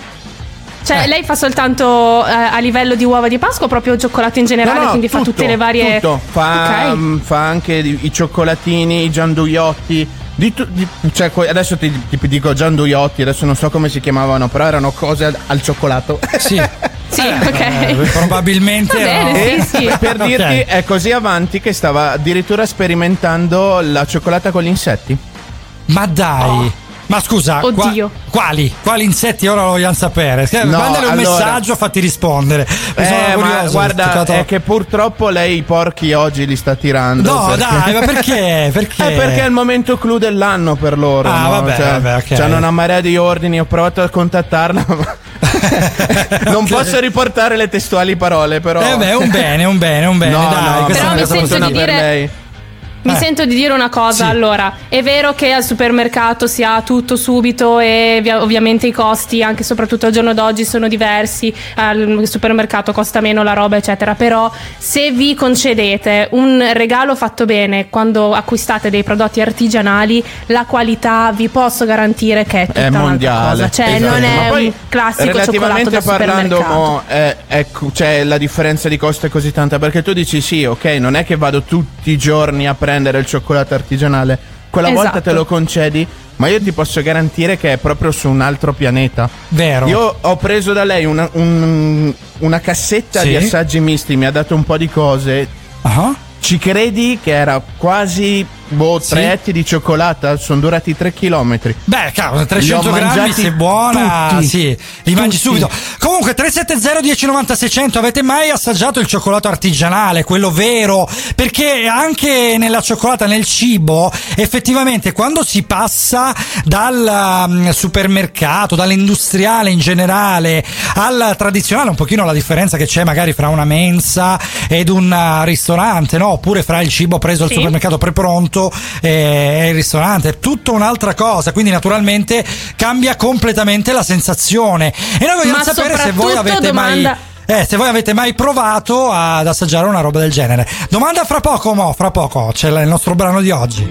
S1: Cioè, lei fa soltanto eh, a livello di uova di Pasqua o proprio cioccolato in generale,
S6: No, no,
S1: quindi fa
S6: tutto,
S1: tutte le varie.
S6: tutto. Fa,
S1: Ok.
S6: mm, fa anche i cioccolatini, i gianduiotti. Di tu- di- cioè, adesso ti, ti dico gianduiotti, adesso non so come si chiamavano, però erano cose al, al cioccolato.
S2: Sì.
S1: Sì, ok.
S2: Eh, probabilmente
S1: Va bene, sì, sì.
S6: per dirti, è così avanti che stava addirittura sperimentando la cioccolata con gli insetti.
S2: Ma dai. Ma scusa, qua-
S1: Oddio.
S2: quali? Quali insetti ora lo vogliamo sapere? Eh,
S6: No,
S2: Mandale un
S6: allora-
S2: messaggio, fatti rispondere. Mi sono
S6: Eh, ma
S2: curioso,
S6: guarda, è che purtroppo lei i porchi oggi li sta tirando.
S2: No, dai, ma perché? Perché?
S6: È perché è il momento clou dell'anno per loro.
S2: Ah,
S6: no?
S2: vabbè,
S6: cioè,
S2: vabbè, ok.
S6: C'hanno una marea di ordini, ho provato a contattarla, ma non posso riportare le testuali parole, però.
S2: Eh beh, un bene, un bene, un bene.
S6: No,
S2: dai,
S6: no,
S2: questa
S1: Però mi sento
S6: funziona
S1: di
S6: per
S1: dire-
S6: lei.
S1: Mi
S2: Eh.
S1: sento di dire una cosa,
S2: Sì.
S1: allora, è vero che al supermercato si ha tutto subito e via- ovviamente i costi, anche e soprattutto al giorno d'oggi, sono diversi, al supermercato costa meno la roba, eccetera, però se vi concedete un regalo fatto bene quando acquistate dei prodotti artigianali, la qualità vi posso garantire che è tutta
S6: È
S1: un'altra
S6: mondiale.
S1: cosa, cioè
S6: Esatto.
S1: non è un classico cioccolato da
S6: parlando, mo, è- ecco, c'è la differenza di costo è così tanta perché tu dici sì, ok, non è che vado tutti i giorni a prendere il cioccolato artigianale, quella volta
S1: Esatto.
S6: te lo concedi, ma io ti posso garantire che è proprio su un altro pianeta.
S2: Vero.
S6: Io ho preso da lei una, un- una cassetta
S2: Sì.
S6: di assaggi misti, mi ha dato un po' di cose.
S2: Ah.
S6: Ci credi che era quasi boh,
S2: Sì.
S6: tre etti di cioccolata? Sono durati 3 km.
S2: Beh, cavolo, 300
S6: Li ho
S2: grammi se buona,
S6: tutti.
S2: sì, li mangi
S6: Tutti.
S2: subito. Comunque 370 1090 600 avete mai assaggiato il cioccolato artigianale, quello vero? Perché anche nella cioccolata, nel cibo, effettivamente quando si passa dal um, supermercato, dall'industriale in generale al tradizionale, un pochino la differenza che c'è magari fra una mensa ed un uh, ristorante, no? Oppure fra il cibo preso al
S1: Sì.
S2: supermercato prepronto e e il ristorante, è tutta un'altra cosa, quindi naturalmente cambia completamente la sensazione. E noi vogliamo
S1: Ma
S2: sapere se voi avete mai
S1: domanda-
S2: eh, se voi avete mai provato ad assaggiare una roba del genere. Domanda fra poco, mo, fra poco, c'è il nostro brano di oggi.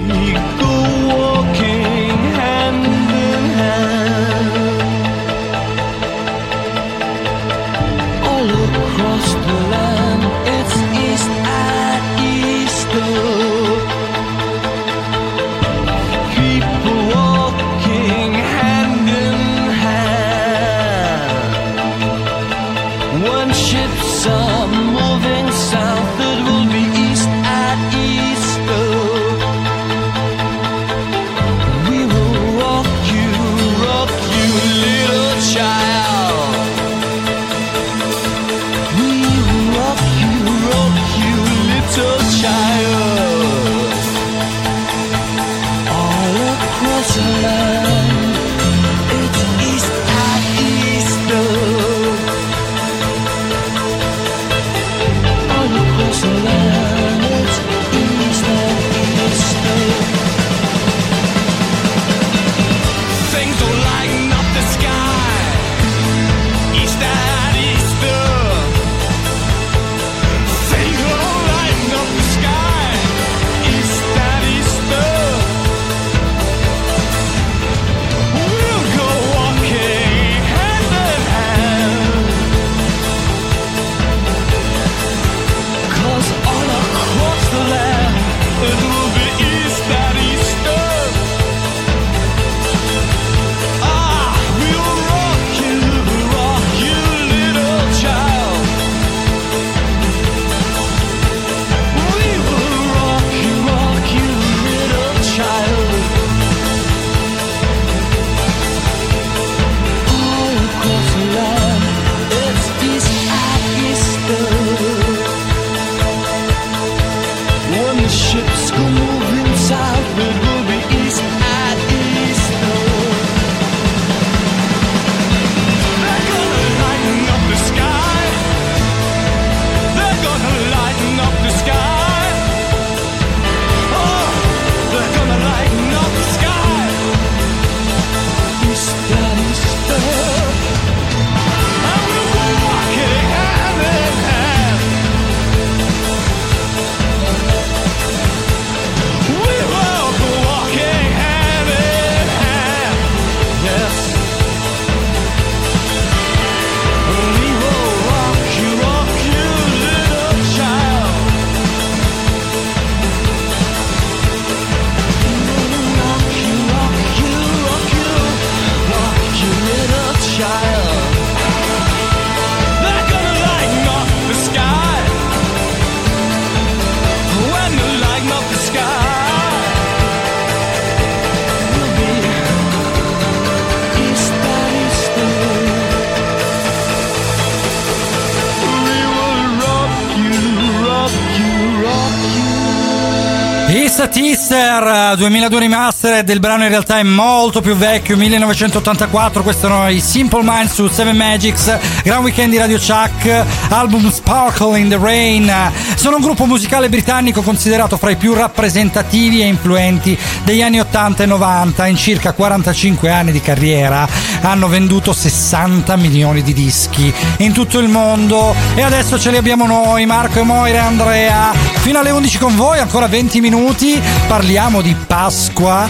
S2: Sister 2002 remastered il brano in realtà è molto più vecchio 1984 questo erano i Simple Minds su Seven Magics Grand Weekend di Radio Chuck album Sparkle in the Rain. Sono un gruppo musicale britannico considerato fra i più rappresentativi e influenti degli anni 80 e 90 in circa 45 anni di carriera hanno venduto 60 milioni di dischi in tutto il mondo. E adesso ce li abbiamo noi Marco e Moira e Andrea fino alle 11 con voi ancora 20 minuti parliamo di Pasqua.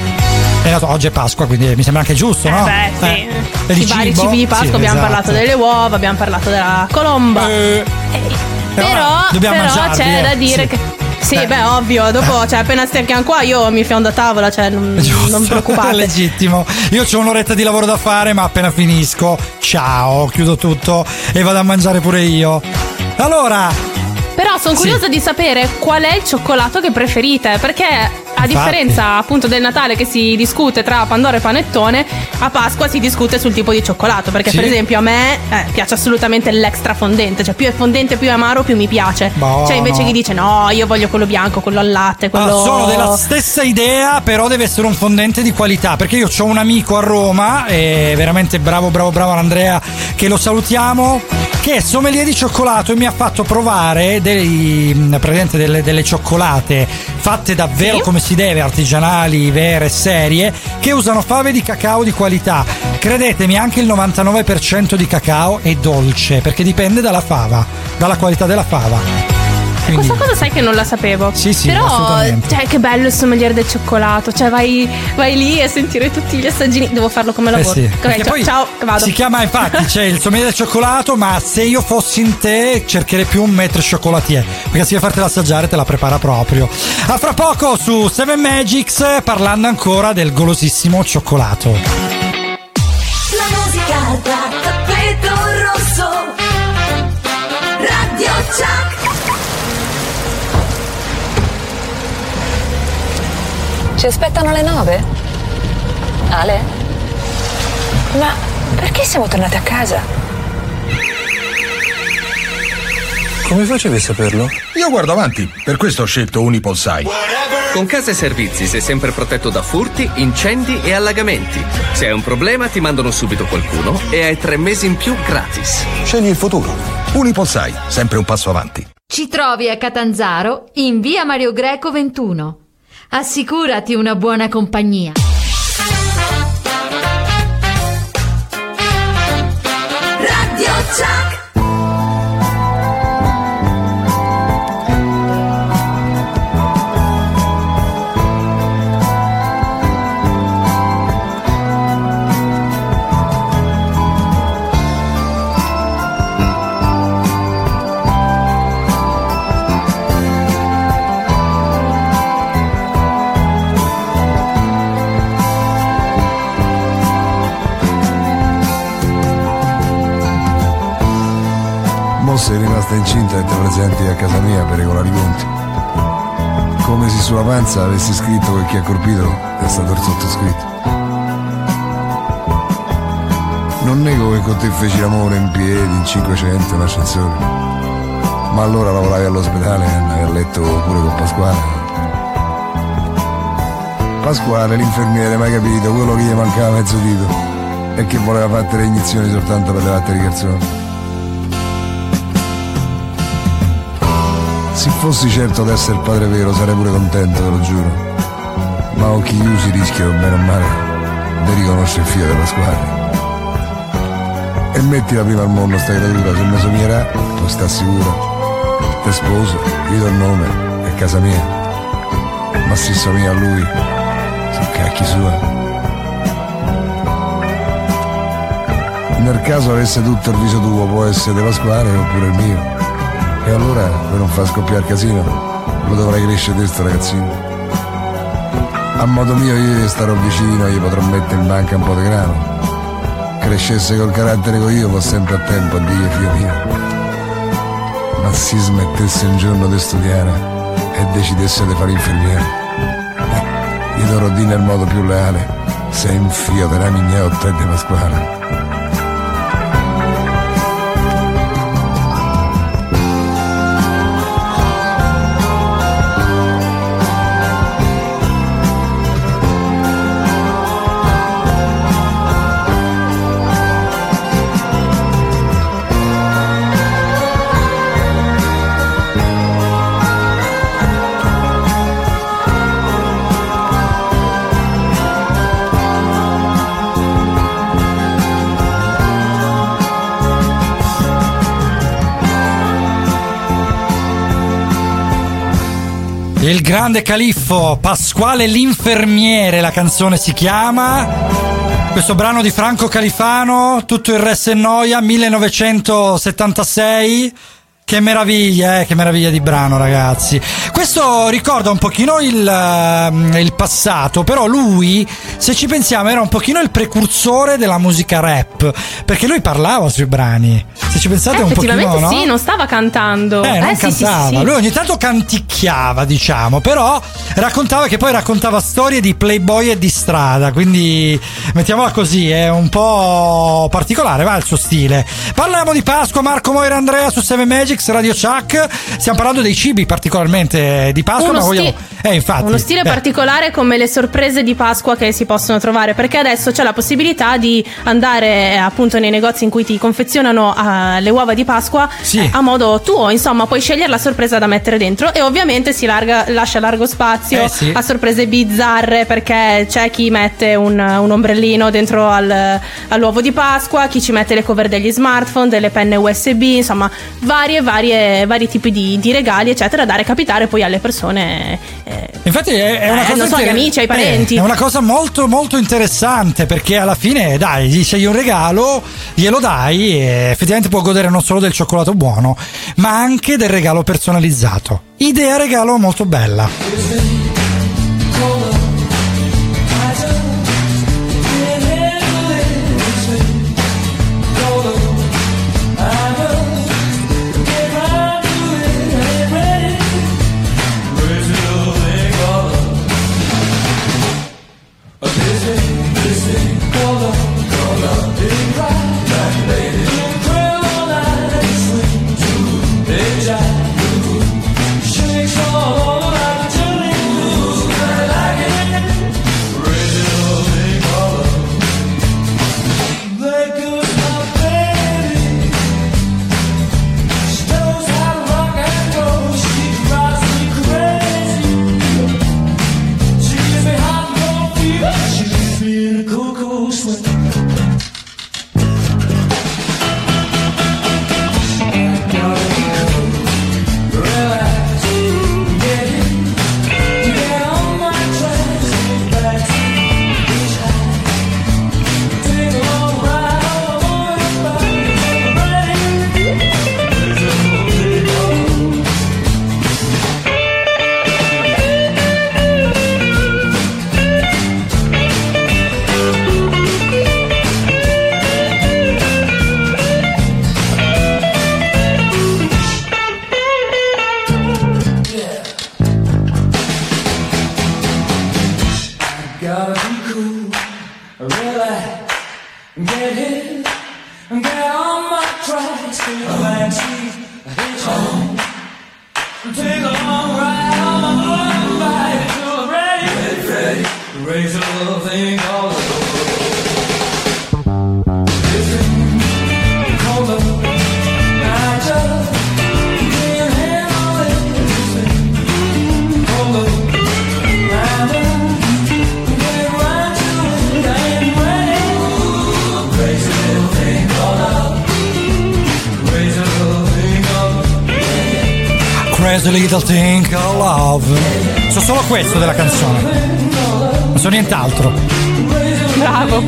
S2: Eh, no, oggi è Pasqua, quindi mi sembra anche giusto, no?
S1: Eh beh, sì.
S2: E di
S1: I vari cibi di Pasqua
S2: Sì,
S1: abbiamo
S2: esatto.
S1: parlato delle uova, abbiamo parlato della colomba.
S2: Eh,
S1: però
S2: dobbiamo
S1: però
S2: mangiarli,
S1: c'è
S2: eh.
S1: da dire
S2: Sì.
S1: che. Sì, beh, ovvio, dopo, cioè, appena stecchiamo qua, io mi fiondo a tavola, cioè, non, non vi preoccupate.
S2: Legittimo. Io ho un'oretta di lavoro da fare, ma appena finisco, ciao, chiudo tutto e vado a mangiare pure io. Allora,
S1: Però sono
S2: Sì.
S1: curiosa di sapere qual è il cioccolato che preferite, perché a
S2: Infatti.
S1: differenza appunto del Natale che si discute tra Pandora e Panettone, a Pasqua si discute sul tipo di cioccolato, perché
S2: Sì.
S1: per esempio a me eh, piace assolutamente l'extra fondente, cioè più è fondente, più è amaro, più mi piace.
S2: Buono.
S1: Cioè invece chi dice no, io voglio quello bianco, quello al latte, quello...
S2: allora, sono della stessa idea, però deve essere un fondente di qualità. Perché io ho un amico a Roma, e veramente bravo, bravo, bravo Andrea, che lo salutiamo. Che è sommelier di cioccolato e mi ha fatto provare dei, praticamente delle, delle cioccolate fatte davvero come si deve, artigianali, vere, serie, che usano fave di cacao di qualità. Credetemi, anche il 99% di cacao è dolce, perché dipende dalla fava, dalla qualità della fava. Quindi-
S1: Questa cosa sai che non la sapevo.
S2: Sì, sì,
S1: Però, cioè, che bello il sommelier del cioccolato. Cioè, vai, vai lì a sentire tutti gli assaggini. Devo farlo come
S2: Eh
S1: lavoro.
S2: sì,
S1: Ok,
S2: perché
S1: ciao,
S2: poi
S1: ciao, vado.
S2: Si chiama infatti c'è il sommelier del cioccolato, ma se io fossi in te cercherei più un maître chocolatier, perché anziché fartela assaggiare te la prepara proprio. A fra poco su Seven Magics parlando ancora del golosissimo cioccolato.
S11: La musica da tappeto rosso. Radio Chuck.
S17: Ci aspettano alle nove? Ale? Ma perché siamo tornati a casa?
S18: Come facevi a saperlo? Io guardo avanti, per questo ho scelto Unipolsai.
S19: Con Casa e Servizi sei sempre protetto da furti, incendi e allagamenti. Se hai un problema ti mandano subito qualcuno e hai tre mesi in più gratis.
S18: Scegli il futuro. Unipolsai, sempre un passo avanti.
S20: Ci trovi a Catanzaro in via Mario Greco 21. Assicurati una buona compagnia.
S11: Radio Chuck.
S21: Sei rimasta incinta e te presenti a casa mia per regolare i conti. Come se sulla panza avessi scritto che chi ha colpito è stato il sottoscritto. Non nego che con te feci l'amore in piedi, in 500, in ascensore. Ma allora lavoravi all'ospedale e andavi a letto pure con Pasquale. Pasquale, l'infermiere, mai capito, quello che gli mancava mezzo dito e che voleva fare le iniezioni soltanto per le latte di calzone. Se fossi certo d'essere il padre vero sarei pure contento, te lo giuro. Ma occhi chiusi rischio, bene o male, di riconoscere il figlio di Pasquale. E mettila prima al mondo sta creatura, se mi sognerà, tu sta sicura. Te sposo, gli do il nome, è casa mia. Ma se somiglia a lui, sono cacchi sua. Nel caso avesse tutto il viso tuo, può essere di Pasquale oppure il mio. E allora, per non far scoppiare casino, lo dovrai crescere te sto ragazzino. A modo mio io gli starò vicino, gli potrò mettere in banca un po' di grano. Crescesse col carattere che io, va sempre a tempo a dire figlio mio. Ma si smettesse un giorno di studiare e decidesse di fare infermiere. Eh, gli dovrò dire nel modo più leale, sei un figlio della mignotta e di Pasquale.
S2: Grande califfo Pasquale l'infermiere, la canzone si chiama. Questo brano di Franco Califano, tutto il resto è noia, 1976. Che meraviglia, eh, che meraviglia di brano, ragazzi. Questo ricorda un pochino il, ehm, il passato, però lui, se ci pensiamo, era un pochino il precursore della musica rap, perché lui parlava sui brani. Se ci pensate un pochino,
S1: Effettivamente
S2: no?
S1: sì, non stava cantando.
S2: Eh, non
S1: sì, sì,
S2: cantava.
S1: sì, sì.
S2: Lui ogni tanto canticchiava, diciamo, però raccontava che poi raccontava storie di playboy e di strada, quindi mettiamola così, è un po' particolare, va il suo stile. Parliamo di Pasqua, Marco Moira Andrea su 7 Magics, Radio Chuck. Stiamo parlando dei cibi particolarmente di Pasqua,
S1: Uno
S2: ma vogliamo
S1: sti-
S2: Eh, infatti.
S1: Uno stile
S2: eh.
S1: particolare come le sorprese di Pasqua che si possono trovare, perché adesso c'è la possibilità di andare eh, appunto nei negozi in cui ti confezionano eh, le uova di Pasqua
S2: Sì.
S1: eh, a modo tuo, insomma, puoi scegliere la sorpresa da mettere dentro e ovviamente si larga- lascia largo spazio
S2: Eh, sì.
S1: a sorprese bizzarre perché c'è chi mette un, un ombrellino dentro al- all'uovo di Pasqua, chi ci mette le cover degli smartphone, delle penne USB, insomma, varie, varie, vari tipi di, di regali, eccetera, da recapitare poi alle persone. eh,
S2: Infatti è, è una
S1: Eh,
S2: cosa
S1: non so, agli amici, ai parenti.
S2: è una cosa molto molto interessante perché alla fine dai, gli scegli un regalo, glielo dai e effettivamente può godere non solo del cioccolato buono, ma anche del regalo personalizzato. Idea regalo molto bella. Questo della canzone. Non so nient'altro.
S1: Bravo.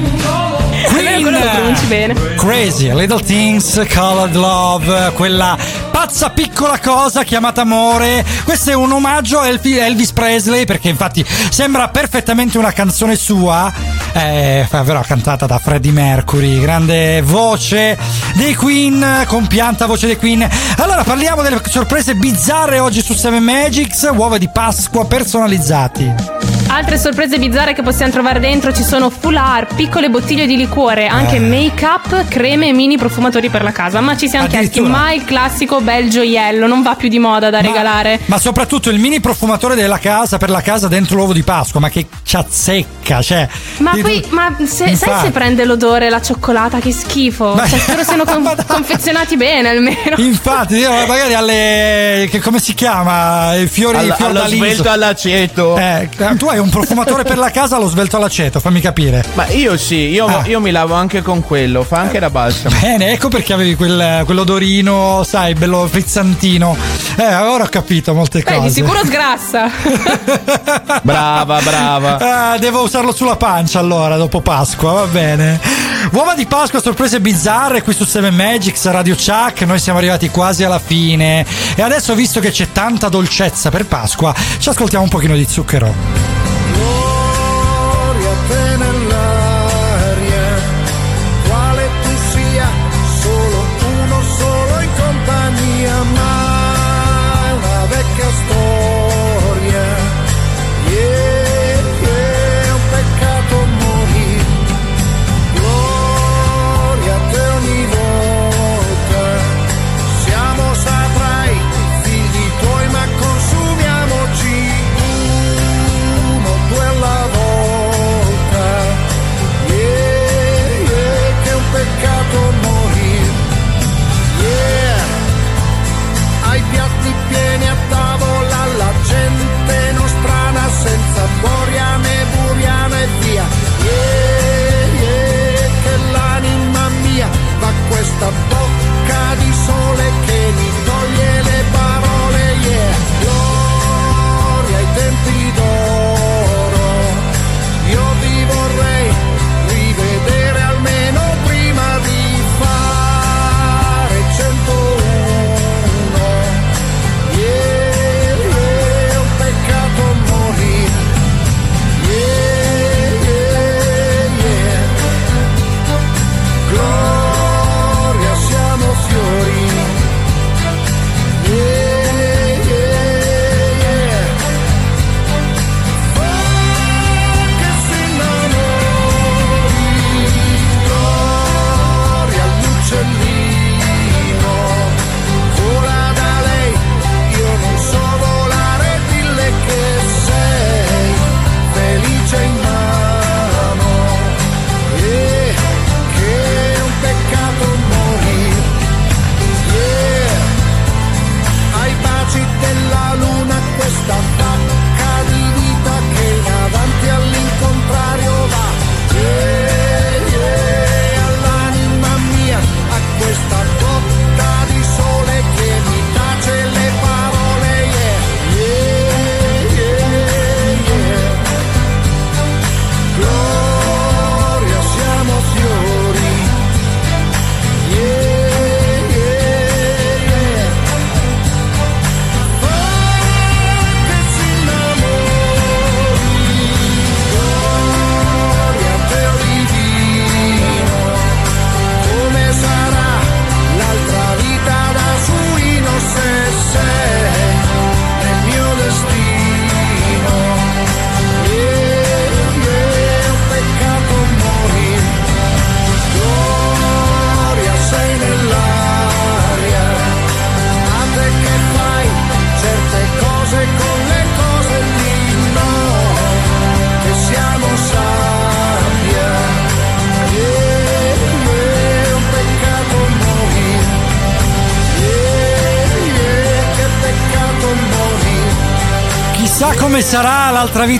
S2: Queen. Crazy Little Things Colored Love, quella pazza piccola cosa chiamata amore. Questo è un omaggio a Elvi- Elvis Presley perché infatti sembra perfettamente una canzone sua, eh, però cantata da Freddie Mercury, grande voce dei Queen, compianta voce dei Queen. Allora parliamo delle sorprese bizzarre oggi su 7 Magics, uova di Pasqua personalizzati.
S1: Altre sorprese bizzarre che possiamo trovare dentro ci sono foulard, piccole bottiglie di liquore, anche
S2: Eh.
S1: make up, creme e mini profumatori per la casa. Ma ci siamo chiesti,
S2: Addirittura.
S1: ma il classico bel gioiello non va più di moda da regalare?
S2: Ma soprattutto il mini profumatore della casa per la casa dentro l'uovo di Pasqua, ma che ciazzecca, cioè.
S1: Ma poi, ma se, sai se prende l'odore la cioccolata? Che schifo.
S2: Ma-
S1: Cioè, spero siano con- confezionati bene almeno.
S2: Infatti, io magari alle. Che, come si chiama? I fiori,
S6: Alla-
S2: i fior
S6: svelto all'aceto.
S2: Eh, tu hai un profumatore per la casa allo svelto all'aceto, fammi capire.
S6: Ma io sì, io,
S2: Ah.
S6: io mi lavo anche con quello, fa anche la balsamo.
S2: Bene, ecco perché avevi quel, quell'odorino, sai, bello,
S22: frizzantino. Eh, ora ho capito molte
S1: Beh,
S22: cose.
S1: di sicuro sgrassa.
S6: Brava, brava.
S22: Ah, devo usarlo sulla pancia allora dopo Pasqua, va bene. Uova di Pasqua, sorprese bizzarre qui su 7 Magics Radio Chuck. Noi siamo arrivati quasi alla fine. E adesso, visto che c'è tanta dolcezza per Pasqua, ci ascoltiamo un pochino di zucchero.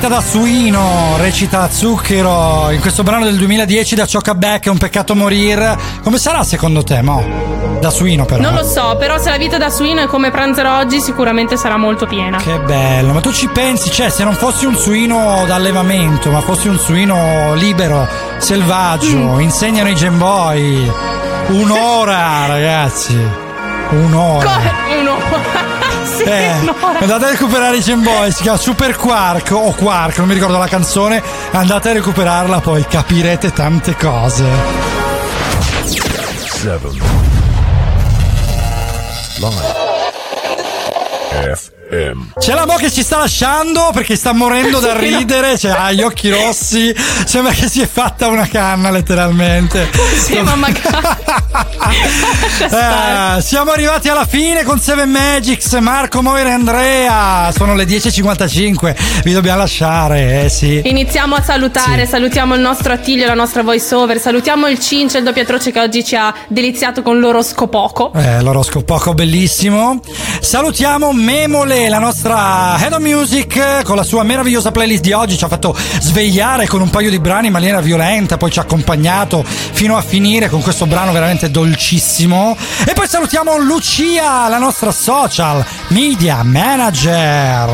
S2: Vita da suino,
S22: recita Zucchero in questo brano del 2010 da Ciocca è un peccato morire. Come sarà secondo te, Mo? Da suino però.
S1: Non lo so, però se la vita da suino è come pranzerò oggi, sicuramente sarà molto piena.
S22: Che bello, ma tu ci pensi, cioè se non fossi un suino d'allevamento, ma fossi un suino libero, selvaggio,
S1: Mm.
S22: insegnano i Gemboy. Un'ora, ragazzi. Un'ora.
S1: Co- uno.
S22: Eh, andate a recuperare i Gemboy, si chiama Super Quark o Quark, non mi ricordo la canzone. Andate a recuperarla, poi capirete tante cose.
S14: Seven. Live. FM.
S22: C'è la Mo che ci sta lasciando perché sta morendo da
S1: Sì,
S22: ridere, cioè, ha gli occhi rossi, sembra che si è fatta una canna letteralmente.
S1: Sì, ma magari.
S22: Eh, siamo arrivati alla fine con Seven Magics, Marco, Moira e Andrea. Sono le 10.55, vi dobbiamo lasciare, eh sì.
S1: Iniziamo a salutare, salutiamo il nostro Attilio, la nostra voice over, salutiamo il Cince, il doppio atroce che oggi ci ha deliziato con l'oroscopoco.
S22: Eh, l'oroscopo bellissimo. Salutiamo Memole
S2: Ale, la nostra Head of Music, con la sua meravigliosa playlist di oggi, ci ha fatto svegliare con un paio di brani in maniera violenta, poi ci ha accompagnato fino a finire con questo brano veramente dolcissimo. E poi salutiamo Lucia, la nostra social media manager.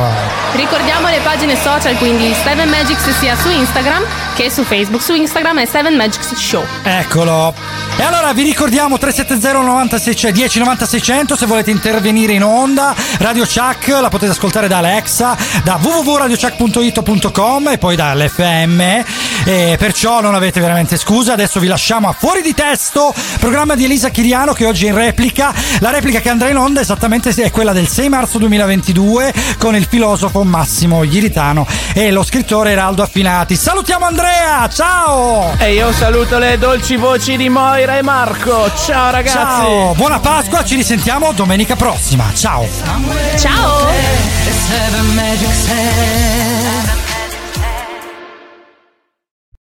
S1: Ricordiamo le pagine social, quindi 7 Magics sia su Instagram che su Facebook. Su Instagram è 7 Magics Show.
S2: Eccolo. E allora vi ricordiamo 370 96 10 9600 se volete intervenire in onda. Radio Chuck la potete ascoltare da Alexa, da www.radiochuck.it.com e poi dall'FM. E perciò non avete veramente scusa. Adesso vi lasciamo a fuori di testo, programma di Elisa Chiriano che oggi è in replica. La replica che andrà in onda esattamente è quella del 6 marzo 2022 con il filosofo Massimo Ghiritano e lo scrittore Eraldo Affinati. Salutiamo Andrea, ciao!
S6: E io saluto le dolci voci di Moira e Marco. Ciao ragazzi.
S2: Ciao, buona Pasqua, ci risentiamo domenica prossima. Ciao.
S1: Ciao! It's heaven, magic's hand.